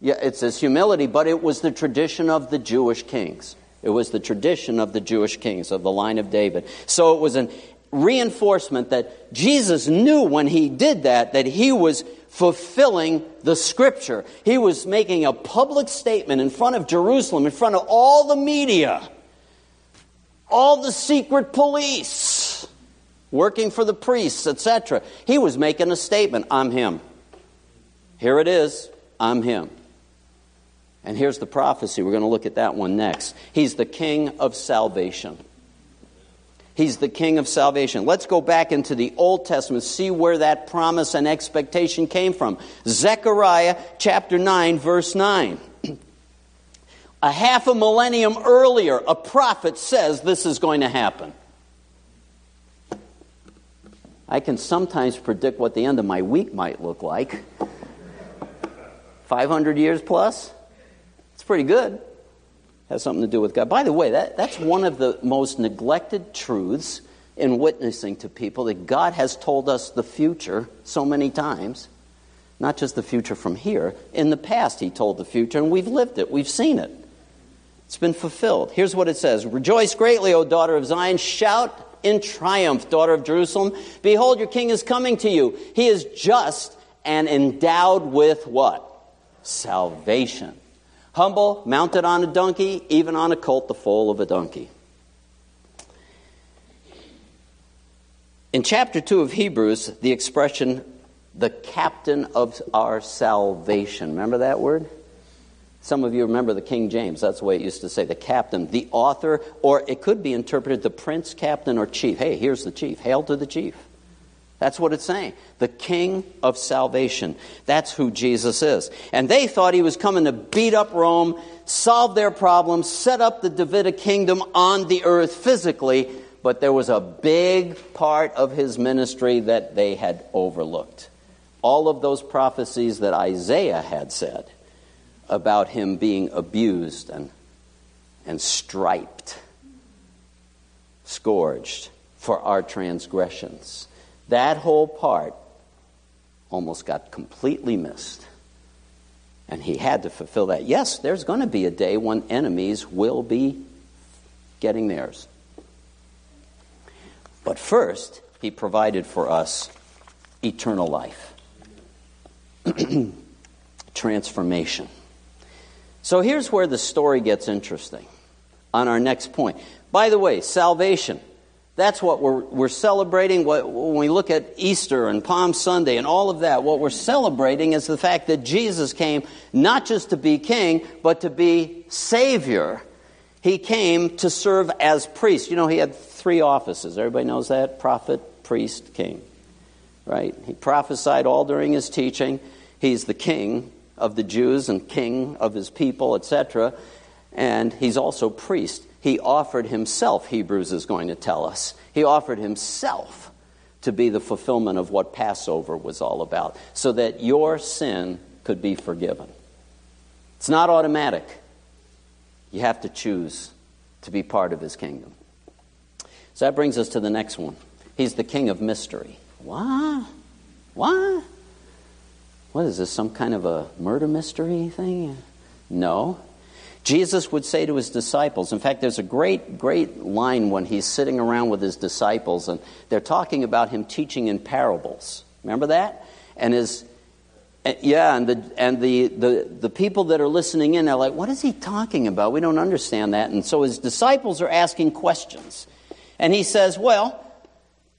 Yeah, it says humility, but it was the tradition of the Jewish kings. It was the tradition of the Jewish kings of the line of David. So it was an reinforcement that Jesus knew when he did that that he was fulfilling the scripture. He was making a public statement in front of Jerusalem, in front of all the media, all the secret police, working for the priests, etc. He was making a statement I'm him. Here it is I'm him. And here's the prophecy. We're going to look at that one next. He's the king of salvation. He's the King of salvation. Let's go back into the Old Testament, see where that promise and expectation came from. Zechariah chapter 9, verse 9. *clears throat* A half a millennium earlier, a prophet says this is going to happen. I can sometimes predict what the end of my week might look like. 500 years plus? It's pretty good has something to do with God. By the way, that, that's one of the most neglected truths in witnessing to people that God has told us the future so many times. Not just the future from here. In the past, He told the future, and we've lived it, we've seen it. It's been fulfilled. Here's what it says Rejoice greatly, O daughter of Zion. Shout in triumph, daughter of Jerusalem. Behold, your king is coming to you. He is just and endowed with what? Salvation humble, mounted on a donkey, even on a colt, the foal of a donkey. In chapter 2 of Hebrews, the expression, the captain of our salvation, remember that word? Some of you remember the King James, that's the way it used to say, the captain, the author, or it could be interpreted the prince, captain, or chief. Hey, here's the chief. Hail to the chief. That's what it's saying. The King of salvation. That's who Jesus is. And they thought he was coming to beat up Rome, solve their problems, set up the Davidic kingdom on the earth physically, but there was a big part of his ministry that they had overlooked. All of those prophecies that Isaiah had said about him being abused and, and striped, scourged for our transgressions that whole part almost got completely missed. And he had to fulfill that. Yes, there's going to be a day when enemies will be getting theirs. But first, he provided for us eternal life, *clears throat* transformation. So here's where the story gets interesting on our next point. By the way, salvation. That's what we're, we're celebrating. When we look at Easter and Palm Sunday and all of that, what we're celebrating is the fact that Jesus came not just to be king, but to be Savior. He came to serve as priest. You know, he had three offices. Everybody knows that? Prophet, priest, king. Right? He prophesied all during his teaching. He's the king of the Jews and king of his people, etc. And he's also priest. He offered himself, Hebrews is going to tell us. He offered himself to be the fulfillment of what Passover was all about, so that your sin could be forgiven. It's not automatic. You have to choose to be part of his kingdom. So that brings us to the next one. He's the king of mystery. What? What? What is this, some kind of a murder mystery thing? No. Jesus would say to his disciples, in fact, there's a great, great line when he's sitting around with his disciples and they're talking about him teaching in parables. Remember that? And his, yeah, and the and the, the the people that are listening in are like, what is he talking about? We don't understand that. And so his disciples are asking questions. And he says, Well,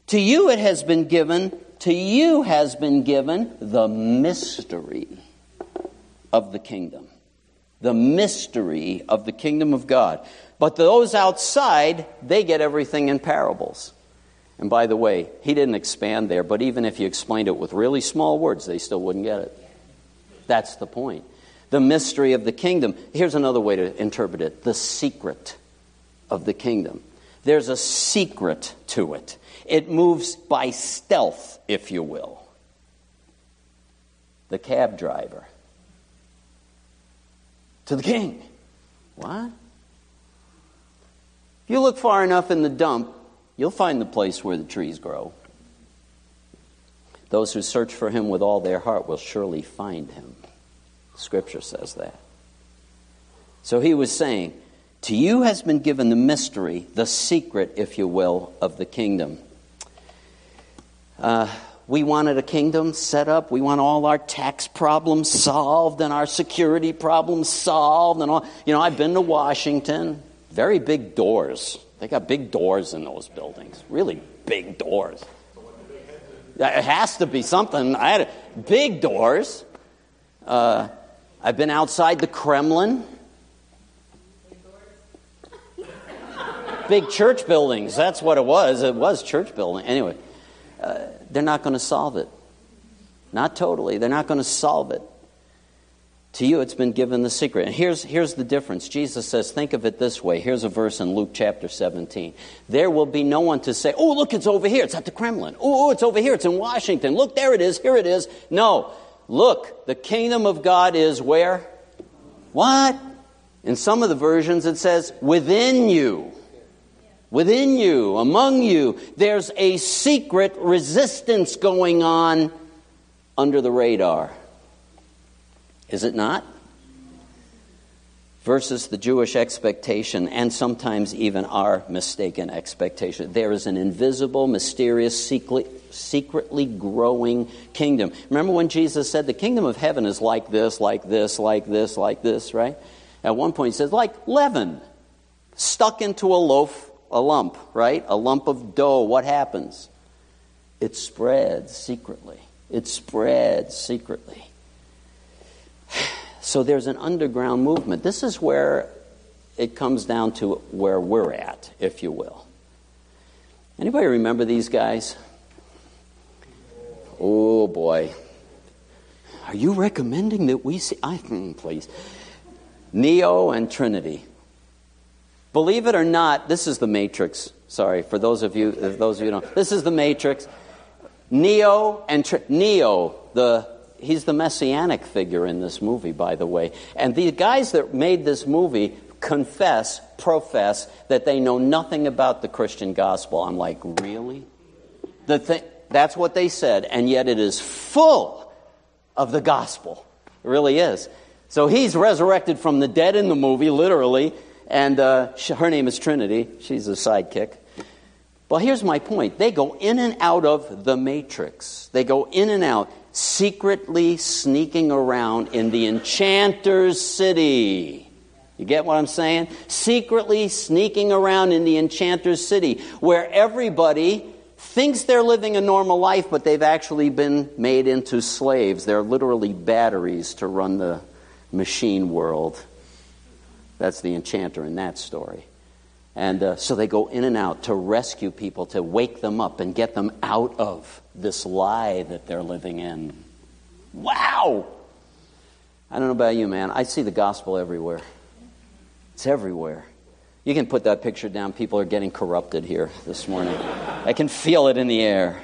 to you it has been given, to you has been given the mystery of the kingdom. The mystery of the kingdom of God. But those outside, they get everything in parables. And by the way, he didn't expand there, but even if you explained it with really small words, they still wouldn't get it. That's the point. The mystery of the kingdom. Here's another way to interpret it the secret of the kingdom. There's a secret to it, it moves by stealth, if you will. The cab driver to the king. What? If you look far enough in the dump, You'll find the place where the trees grow. Those who search for him with all their heart will surely find him. Scripture says that. So he was saying, To you has been given the mystery, the secret, if you will, of the kingdom. Uh, we wanted a kingdom set up. We want all our tax problems solved and our security problems solved. And all. You know, I've been to Washington. Very big doors. They got big doors in those buildings, really big doors. It has to be something. I had big doors. Uh, I've been outside the Kremlin. Big church buildings. That's what it was. It was church building. Anyway, uh, they're not going to solve it. Not totally. They're not going to solve it. To you, it's been given the secret. And here's, here's the difference. Jesus says, think of it this way. Here's a verse in Luke chapter 17. There will be no one to say, oh, look, it's over here. It's at the Kremlin. Oh, it's over here. It's in Washington. Look, there it is. Here it is. No. Look, the kingdom of God is where? What? In some of the versions, it says, within you. Within you, among you. There's a secret resistance going on under the radar. Is it not? Versus the Jewish expectation, and sometimes even our mistaken expectation. There is an invisible, mysterious, secretly growing kingdom. Remember when Jesus said, The kingdom of heaven is like this, like this, like this, like this, right? At one point he says, like leaven stuck into a loaf, a lump, right? A lump of dough. What happens? It spreads secretly. It spreads secretly. *sighs* So there's an underground movement. This is where it comes down to where we're at, if you will. Anybody remember these guys? Oh boy. Are you recommending that we see? I please. Neo and Trinity. Believe it or not, this is the Matrix. Sorry for those of you, those of you don't. This is the Matrix. Neo and Tr- Neo, the he's the messianic figure in this movie, by the way. And the guys that made this movie confess, profess that they know nothing about the Christian gospel. I'm like, really? The thing, that's what they said, and yet it is full of the gospel. It really is. So he's resurrected from the dead in the movie, literally, and uh, her name is Trinity. She's a sidekick. Well, here's my point. They go in and out of the matrix. They go in and out secretly sneaking around in the enchanter's city. You get what I'm saying? Secretly sneaking around in the enchanter's city where everybody thinks they're living a normal life, but they've actually been made into slaves. They're literally batteries to run the machine world. That's the enchanter in that story. And uh, so they go in and out to rescue people, to wake them up and get them out of this lie that they're living in. Wow! I don't know about you, man. I see the gospel everywhere. It's everywhere. You can put that picture down. People are getting corrupted here this morning. I can feel it in the air.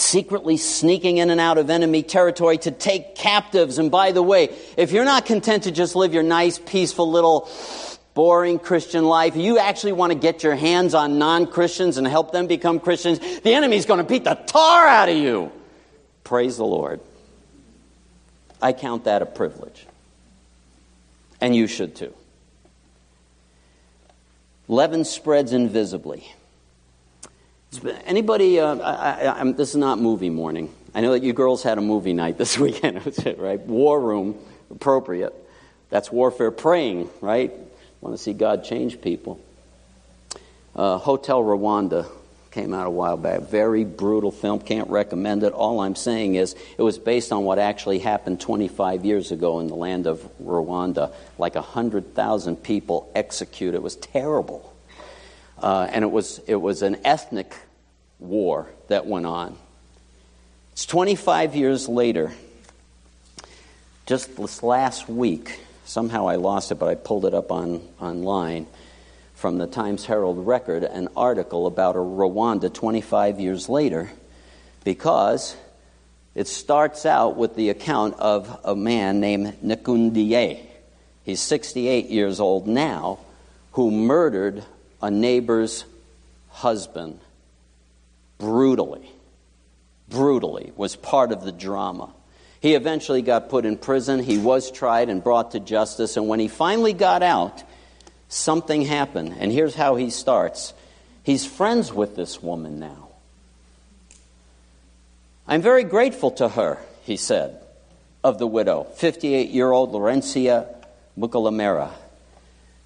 Secretly sneaking in and out of enemy territory to take captives. And by the way, if you're not content to just live your nice, peaceful little boring Christian life, you actually want to get your hands on non Christians and help them become Christians, the enemy's going to beat the tar out of you. Praise the Lord. I count that a privilege. And you should too. Leaven spreads invisibly. Anybody, uh, I, I, this is not movie morning. I know that you girls had a movie night *laughs* this weekend, *laughs* right? War room, appropriate. That's warfare praying, right? Want to see God change people. Uh, Hotel Rwanda came out a while back. Very brutal film. Can't recommend it. All I'm saying is it was based on what actually happened 25 years ago in the land of Rwanda. Like 100,000 people executed. It was terrible. Uh, and it was, it was an ethnic war that went on. It's 25 years later. Just this last week, somehow I lost it, but I pulled it up on, online from the Times Herald Record, an article about a Rwanda 25 years later, because it starts out with the account of a man named Nikundiye. He's 68 years old now, who murdered a neighbor's husband brutally. Brutally was part of the drama. He eventually got put in prison. He was tried and brought to justice. And when he finally got out, something happened. And here's how he starts He's friends with this woman now. I'm very grateful to her, he said, of the widow, 58 year old Laurentia Mukalamera.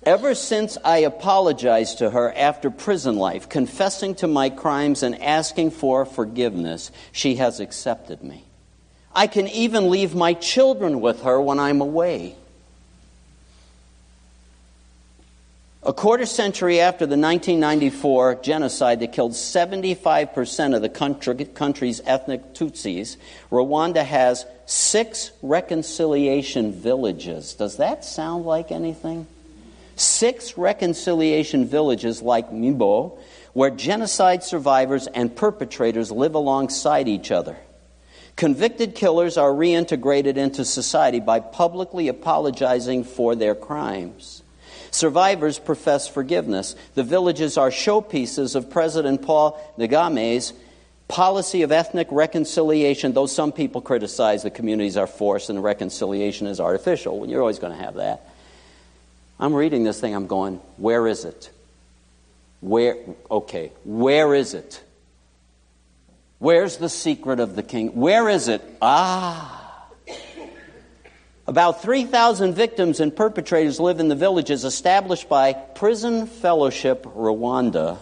Ever since I apologized to her after prison life, confessing to my crimes and asking for forgiveness, she has accepted me. I can even leave my children with her when I'm away. A quarter century after the 1994 genocide that killed 75% of the country, country's ethnic Tutsis, Rwanda has six reconciliation villages. Does that sound like anything? Six reconciliation villages like Mbyo, where genocide survivors and perpetrators live alongside each other. Convicted killers are reintegrated into society by publicly apologizing for their crimes. Survivors profess forgiveness. The villages are showpieces of President Paul Kagame's policy of ethnic reconciliation, though some people criticize the communities are forced and reconciliation is artificial. You're always going to have that. I'm reading this thing, I'm going, where is it? Where, okay, where is it? Where's the secret of the king? Where is it? Ah. About 3,000 victims and perpetrators live in the villages established by Prison Fellowship Rwanda,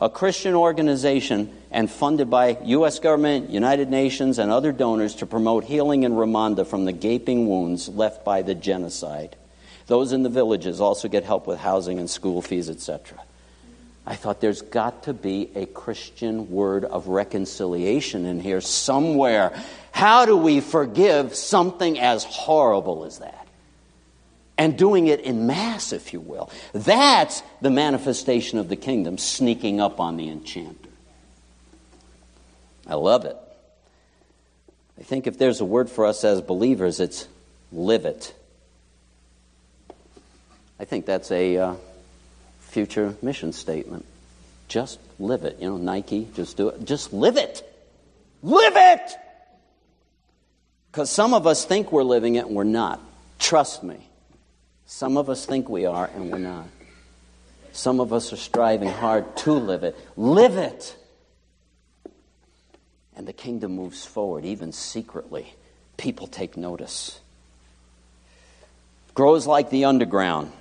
a Christian organization and funded by U.S. government, United Nations, and other donors to promote healing in Rwanda from the gaping wounds left by the genocide. Those in the villages also get help with housing and school fees, etc. I thought there's got to be a Christian word of reconciliation in here somewhere. How do we forgive something as horrible as that? And doing it in mass, if you will. That's the manifestation of the kingdom sneaking up on the enchanter. I love it. I think if there's a word for us as believers, it's live it. I think that's a uh, future mission statement. Just live it. You know, Nike, just do it. Just live it. Live it! Because some of us think we're living it and we're not. Trust me. Some of us think we are and we're not. Some of us are striving hard to live it. Live it! And the kingdom moves forward, even secretly. People take notice. Grows like the underground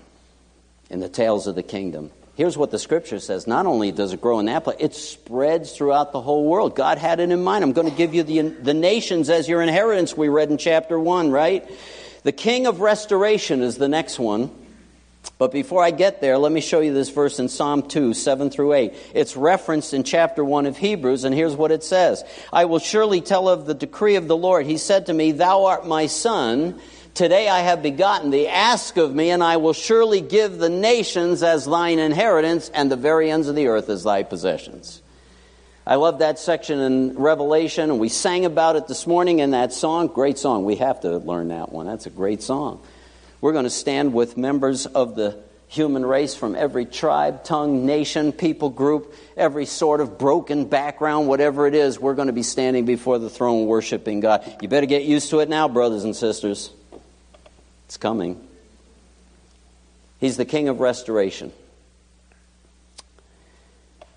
in the tales of the kingdom. Here's what the scripture says. Not only does it grow in that place, it spreads throughout the whole world. God had it in mind. I'm going to give you the, the nations as your inheritance, we read in chapter 1, right? The king of restoration is the next one. But before I get there, let me show you this verse in Psalm 2, 7 through 8. It's referenced in chapter 1 of Hebrews, and here's what it says I will surely tell of the decree of the Lord. He said to me, Thou art my son. Today I have begotten thee. Ask of me, and I will surely give the nations as thine inheritance, and the very ends of the earth as thy possessions. I love that section in Revelation, and we sang about it this morning in that song. Great song. We have to learn that one. That's a great song. We're going to stand with members of the human race from every tribe, tongue, nation, people group, every sort of broken background, whatever it is, we're going to be standing before the throne worshiping God. You better get used to it now, brothers and sisters. It's coming. He's the King of restoration.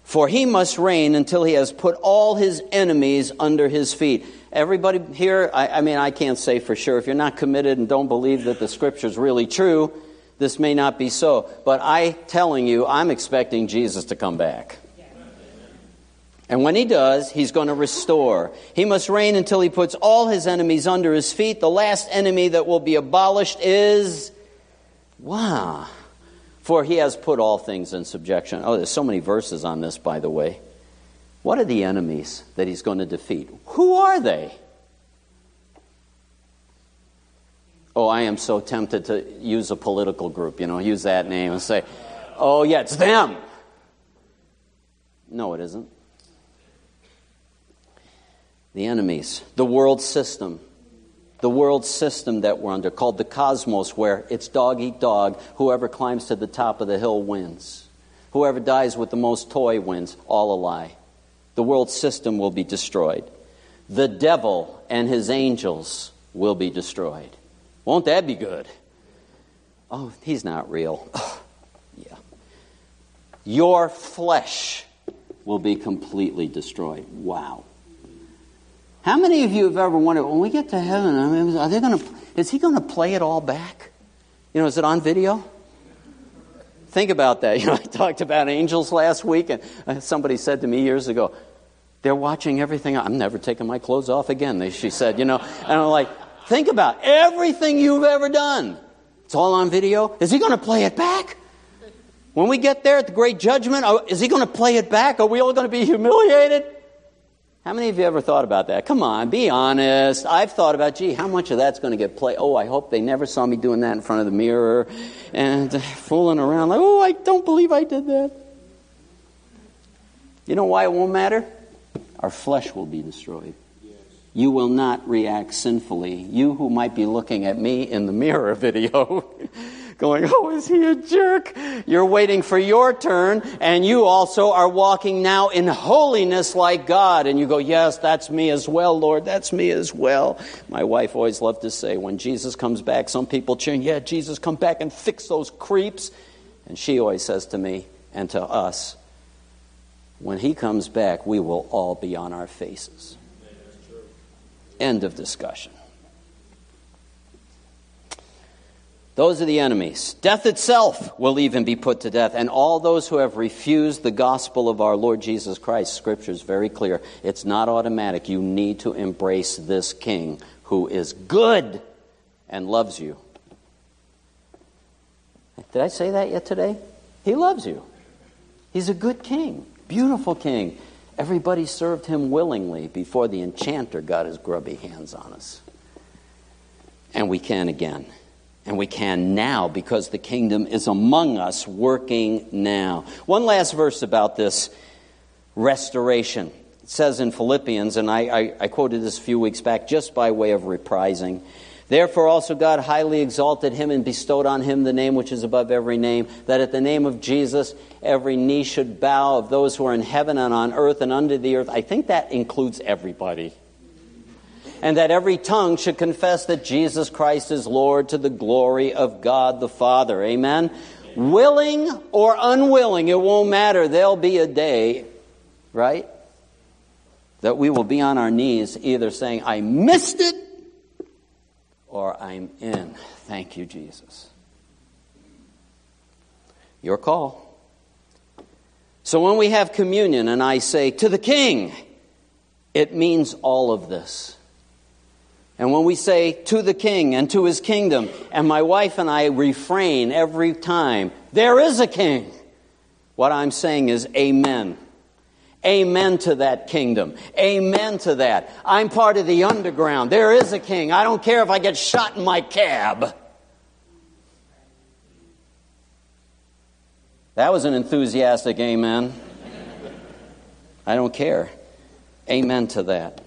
For he must reign until he has put all his enemies under his feet. Everybody here, I, I, mean, I can't say for sure. If you're not committed and don't believe that the scripture is really true, this may not be so. But I telling you, I'm expecting Jesus to come back. And when he does, he's going to restore. He must reign until he puts all his enemies under his feet. The last enemy that will be abolished is wow for he has put all things in subjection. Oh, there's so many verses on this, by the way. What are the enemies that he's going to defeat? Who are they? Oh, I am so tempted to use a political group, you know, use that name and say, oh, yeah, it's them. No, it isn't. The enemies, the world system, the world system that we're under, called the cosmos, where it's dog eat dog. Whoever climbs to the top of the hill wins. Whoever dies with the most toy wins. All a lie. The world system will be destroyed. The devil and his angels will be destroyed. Won't that be good? Oh, he's not real. *sighs* Yeah. Your flesh will be completely destroyed. Wow. How many of you have ever wondered, when we get to heaven, I mean, are they going to, is he going to play it all back? You know, is it on video? Think about that. *laughs* You know, I talked about angels last week, and uh, somebody said to me years ago, they're watching everything. I'm never taking my clothes off again, she said, you know. And I'm like, think about everything you've ever done. It's all on video. Is he going to play it back? When we get there at the great judgment, oh, is he going to play it back? Are we all going to be humiliated? How many of you ever thought about that? Come on, be honest. I've thought about, gee, how much of that's going to get played? Oh, I hope they never saw me doing that in front of the mirror and *laughs* fooling around like, oh, I don't believe I did that. You know why it won't matter? Our flesh will be destroyed. You will not react sinfully. You who might be looking at me in the *laughs* mirror video going, *laughs* Oh, is he a jerk? You're waiting for your turn, and you also are walking now in holiness like God. And you go, Yes, that's me as well, Lord. That's me as well. My wife always loved to say, When Jesus comes back, some people cheering, Yeah, Jesus, come back and fix those creeps. And she always says to me and to us, When he comes back, we will all be on our faces. End of discussion. Those are the enemies. Death itself will even be put to death. And all those who have refused the gospel of our Lord Jesus Christ, Scripture is very clear. It's not automatic. You need to embrace this King who is good and loves you. Did I say that yet today? He loves you. He's a good king, beautiful king. Everybody served him willingly before the enchanter got his grubby hands on us. And we can again. And we can now because the kingdom is among us, working now. One last verse about this restoration. It says in Philippians, and I, I, I, quoted this a few weeks back just by way of reprising. Therefore, also God highly exalted him and bestowed on him the name which is above every name, that at the name of Jesus every knee should bow of those who are in heaven and on earth and under the earth. I think that includes everybody and that every tongue should confess that Jesus Christ is Lord to the glory of God the Father. Amen? Willing or unwilling, it won't matter. There'll be a day, right? That we will be on our knees either saying, I missed it, or I'm in. Thank you, Jesus. Your call. So when we have communion and I say, to the King, it means all of this. And when we say to the king and to his kingdom, and my wife and I refrain every time, there is a king, what I'm saying is amen. Amen to that kingdom. Amen to that. I'm part of the underground. There is a king. I don't care if I get shot in my cab. That was an enthusiastic amen. I don't care. Amen to that.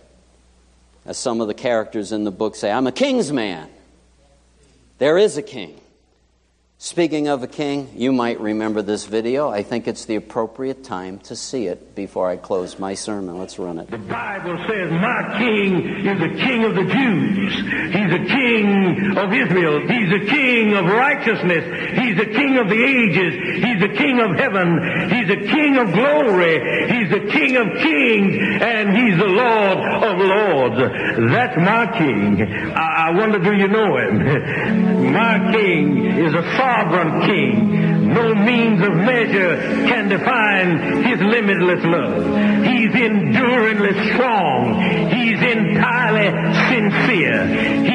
As some of the characters in the book say, I'm a king's man. There is a king. Speaking of a king, you might remember this video. I think it's the appropriate time to see it before I close my sermon. Let's run it. The Bible says, My king is the king of the Jews. He's a king of Israel. He's a king of righteousness. He's a king of the ages. He's a king of heaven. He's a king of glory. He's the king of kings. And he's the Lord of lords. That's my king. I, I wonder, do you know him? *laughs* my king is a sovereign king. No means of measure can define his limitless love. He's enduringly strong. He's entirely sincere. He's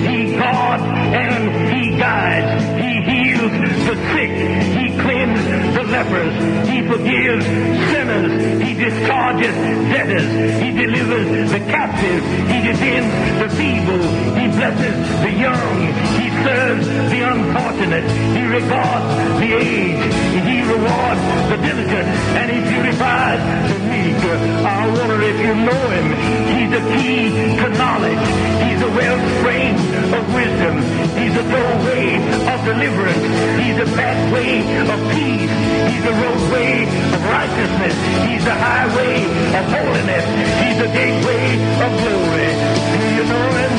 He guards and he guides. He heals the sick. He cleanses the lepers. He forgives sinners. He discharges debtors. He delivers the captive. He defends the feeble. He blesses the young. He serves the unfortunate. He regards the aged. He rewards the diligent. And he purifies the meek. I wonder if you know him. He's the key to knowledge. He's the wellspring of wisdom. He's the doorway of deliverance. He's the pathway of peace. He's the roadway of righteousness. He's the highway of holiness. He's the gateway of glory. Do you know him?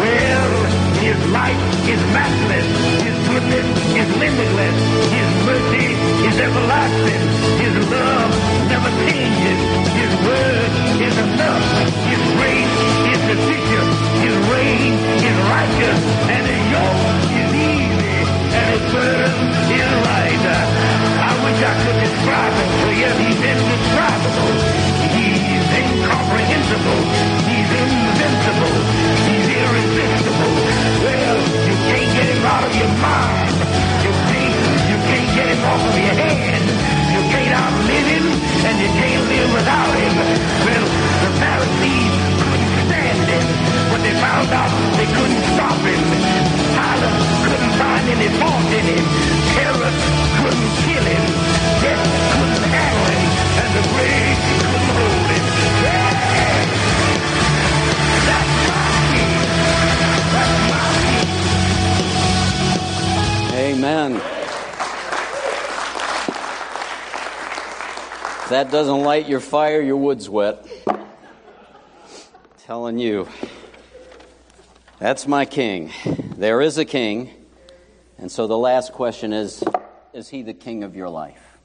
Well, his light is matchless. Goodness is limitless. His mercy is everlasting. His love never changes. His word is enough. His grace is sufficient. His reign is righteous. And his yoke is easy. And his burden is light. I wish I could describe him to you. He's indescribable. He's incomprehensible. He's invincible. He's irresistible. Well, can't get him out of your mind. You can't, you can't get him off of your head. You can't outlive him, and you can't live without him. Well, the Pharisees couldn't stand him. When they found out they couldn't stop him. Pilate couldn't find any fault in him. Herod couldn't kill him. Death couldn't handle him. And the grave Amen. If that doesn't light your fire, your wood's wet. Telling you. That's my king. There is a king. And so the last question is Is he the king of your life?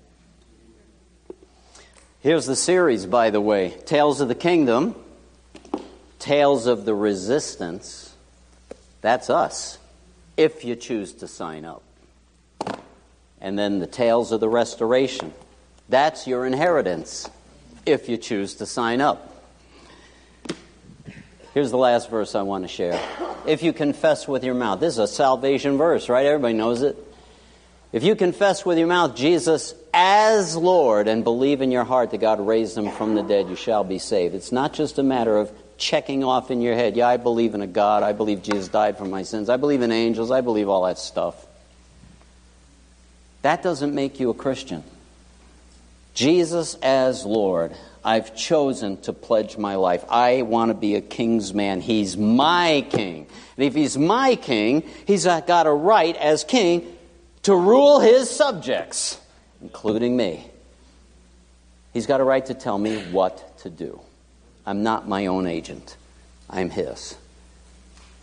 Here's the series, by the way Tales of the Kingdom, Tales of the Resistance. That's us, if you choose to sign up. And then the Tales of the Restoration. That's your inheritance, if you choose to sign up. Here's the last verse I want to share. If you confess with your mouth, this is a salvation verse, right? Everybody knows it. If you confess with your mouth Jesus as Lord and believe in your heart that God raised him from the dead, you shall be saved. It's not just a matter of checking off in your head, yeah, I believe in a God, I believe Jesus died for my sins, I believe in angels, I believe all that stuff. That doesn't make you a Christian. Jesus as Lord, I've chosen to pledge my life. I want to be a king's man. He's my king. And if he's my king, he's got a right as king to rule his subjects, including me. He's got a right to tell me what to do. I'm not my own agent, I'm his.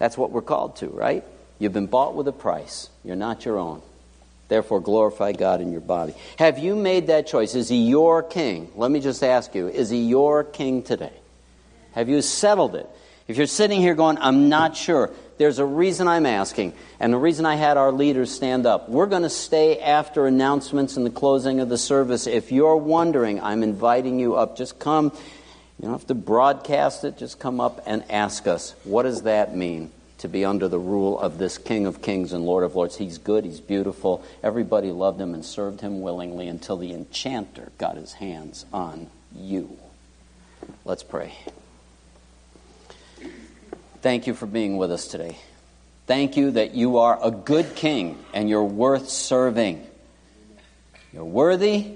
That's what we're called to, right? You've been bought with a price. You're not your own. Therefore, glorify God in your body. Have you made that choice? Is He your king? Let me just ask you is He your king today? Have you settled it? If you're sitting here going, I'm not sure, there's a reason I'm asking, and the reason I had our leaders stand up. We're going to stay after announcements and the closing of the service. If you're wondering, I'm inviting you up. Just come. You don't have to broadcast it, just come up and ask us, what does that mean? To be under the rule of this King of Kings and Lord of Lords. He's good, he's beautiful. Everybody loved him and served him willingly until the enchanter got his hands on you. Let's pray. Thank you for being with us today. Thank you that you are a good king and you're worth serving. You're worthy,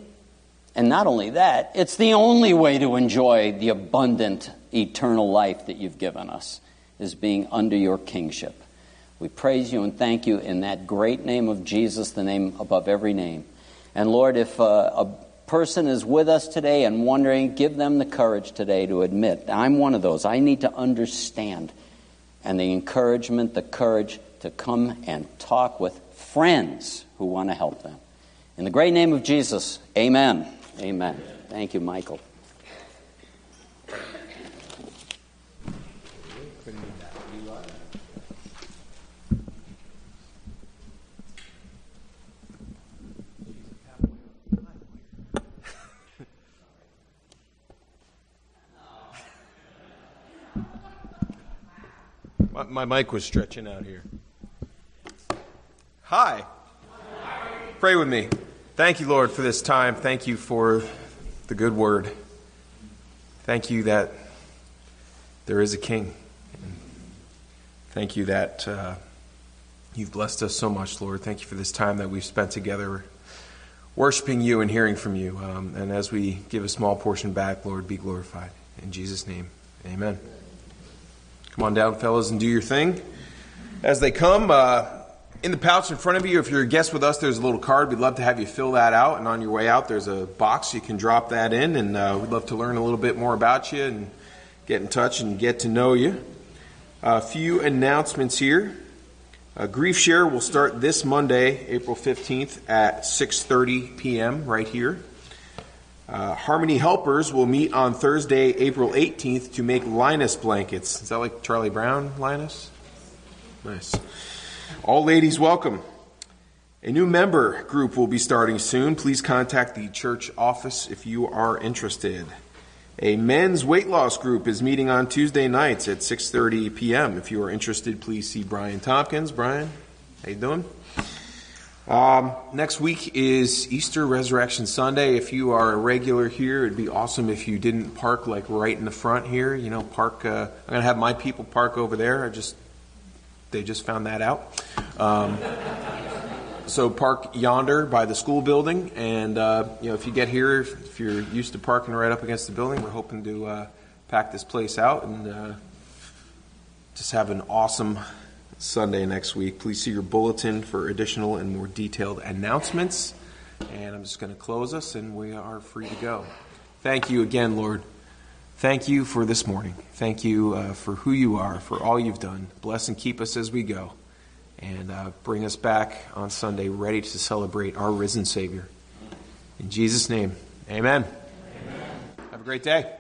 and not only that, it's the only way to enjoy the abundant eternal life that you've given us is being under your kingship. We praise you and thank you in that great name of Jesus, the name above every name. And Lord, if uh, a person is with us today and wondering, give them the courage today to admit, I'm one of those. I need to understand. And the encouragement, the courage to come and talk with friends who want to help them. In the great name of Jesus, amen. Amen. Thank you, Michael. My, mic was stretching out here. Hi. Pray with me. Thank you, Lord, for this time. Thank you for the good word. Thank you that there is a king. Thank you that uh, you've blessed us so much, Lord. Thank you for this time that we've spent together worshiping you and hearing from you. Um, and as we give a small portion back, Lord, be glorified. In Jesus' name, amen. Come on down, fellas, and do your thing. As they come, uh, in the pouch in front of you, if you're a guest with us, there's a little card. We'd love to have you fill that out. And on your way out, there's a box you can drop that in. And uh, we'd love to learn a little bit more about you and get in touch and get to know you. A few announcements here. Uh, Grief Share will start this Monday, April 15th at 6:30 p.m. right here. Uh, Harmony Helpers will meet on Thursday, April 18th to make Linus blankets. Is that like Charlie Brown, Linus? Nice. All ladies, welcome. A new member group will be starting soon. Please contact the church office if you are interested. A men's weight loss group is meeting on Tuesday nights at 6:30 p.m. If you are interested, please see Brian Tompkins. Brian, how you doing? Um, next week is Easter Resurrection Sunday. If you are a regular here, it'd be awesome if you didn't park like right in the front here. You know, park. Uh, I'm gonna have my people park over there. I just they just found that out. Um, so park yonder by the school building, and uh, you know if you get here, if you're used to parking right up against the building, we're hoping to uh, pack this place out and uh, just have an awesome Sunday next week. Please see your bulletin for additional and more detailed announcements. And I'm just going to close us, and we are free to go. Thank you again, Lord. Thank you for this morning. Thank you uh, for who you are, for all you've done. Bless and keep us as we go. And uh, bring us back on Sunday ready to celebrate our risen Savior. In Jesus' name, amen. amen. Have a great day.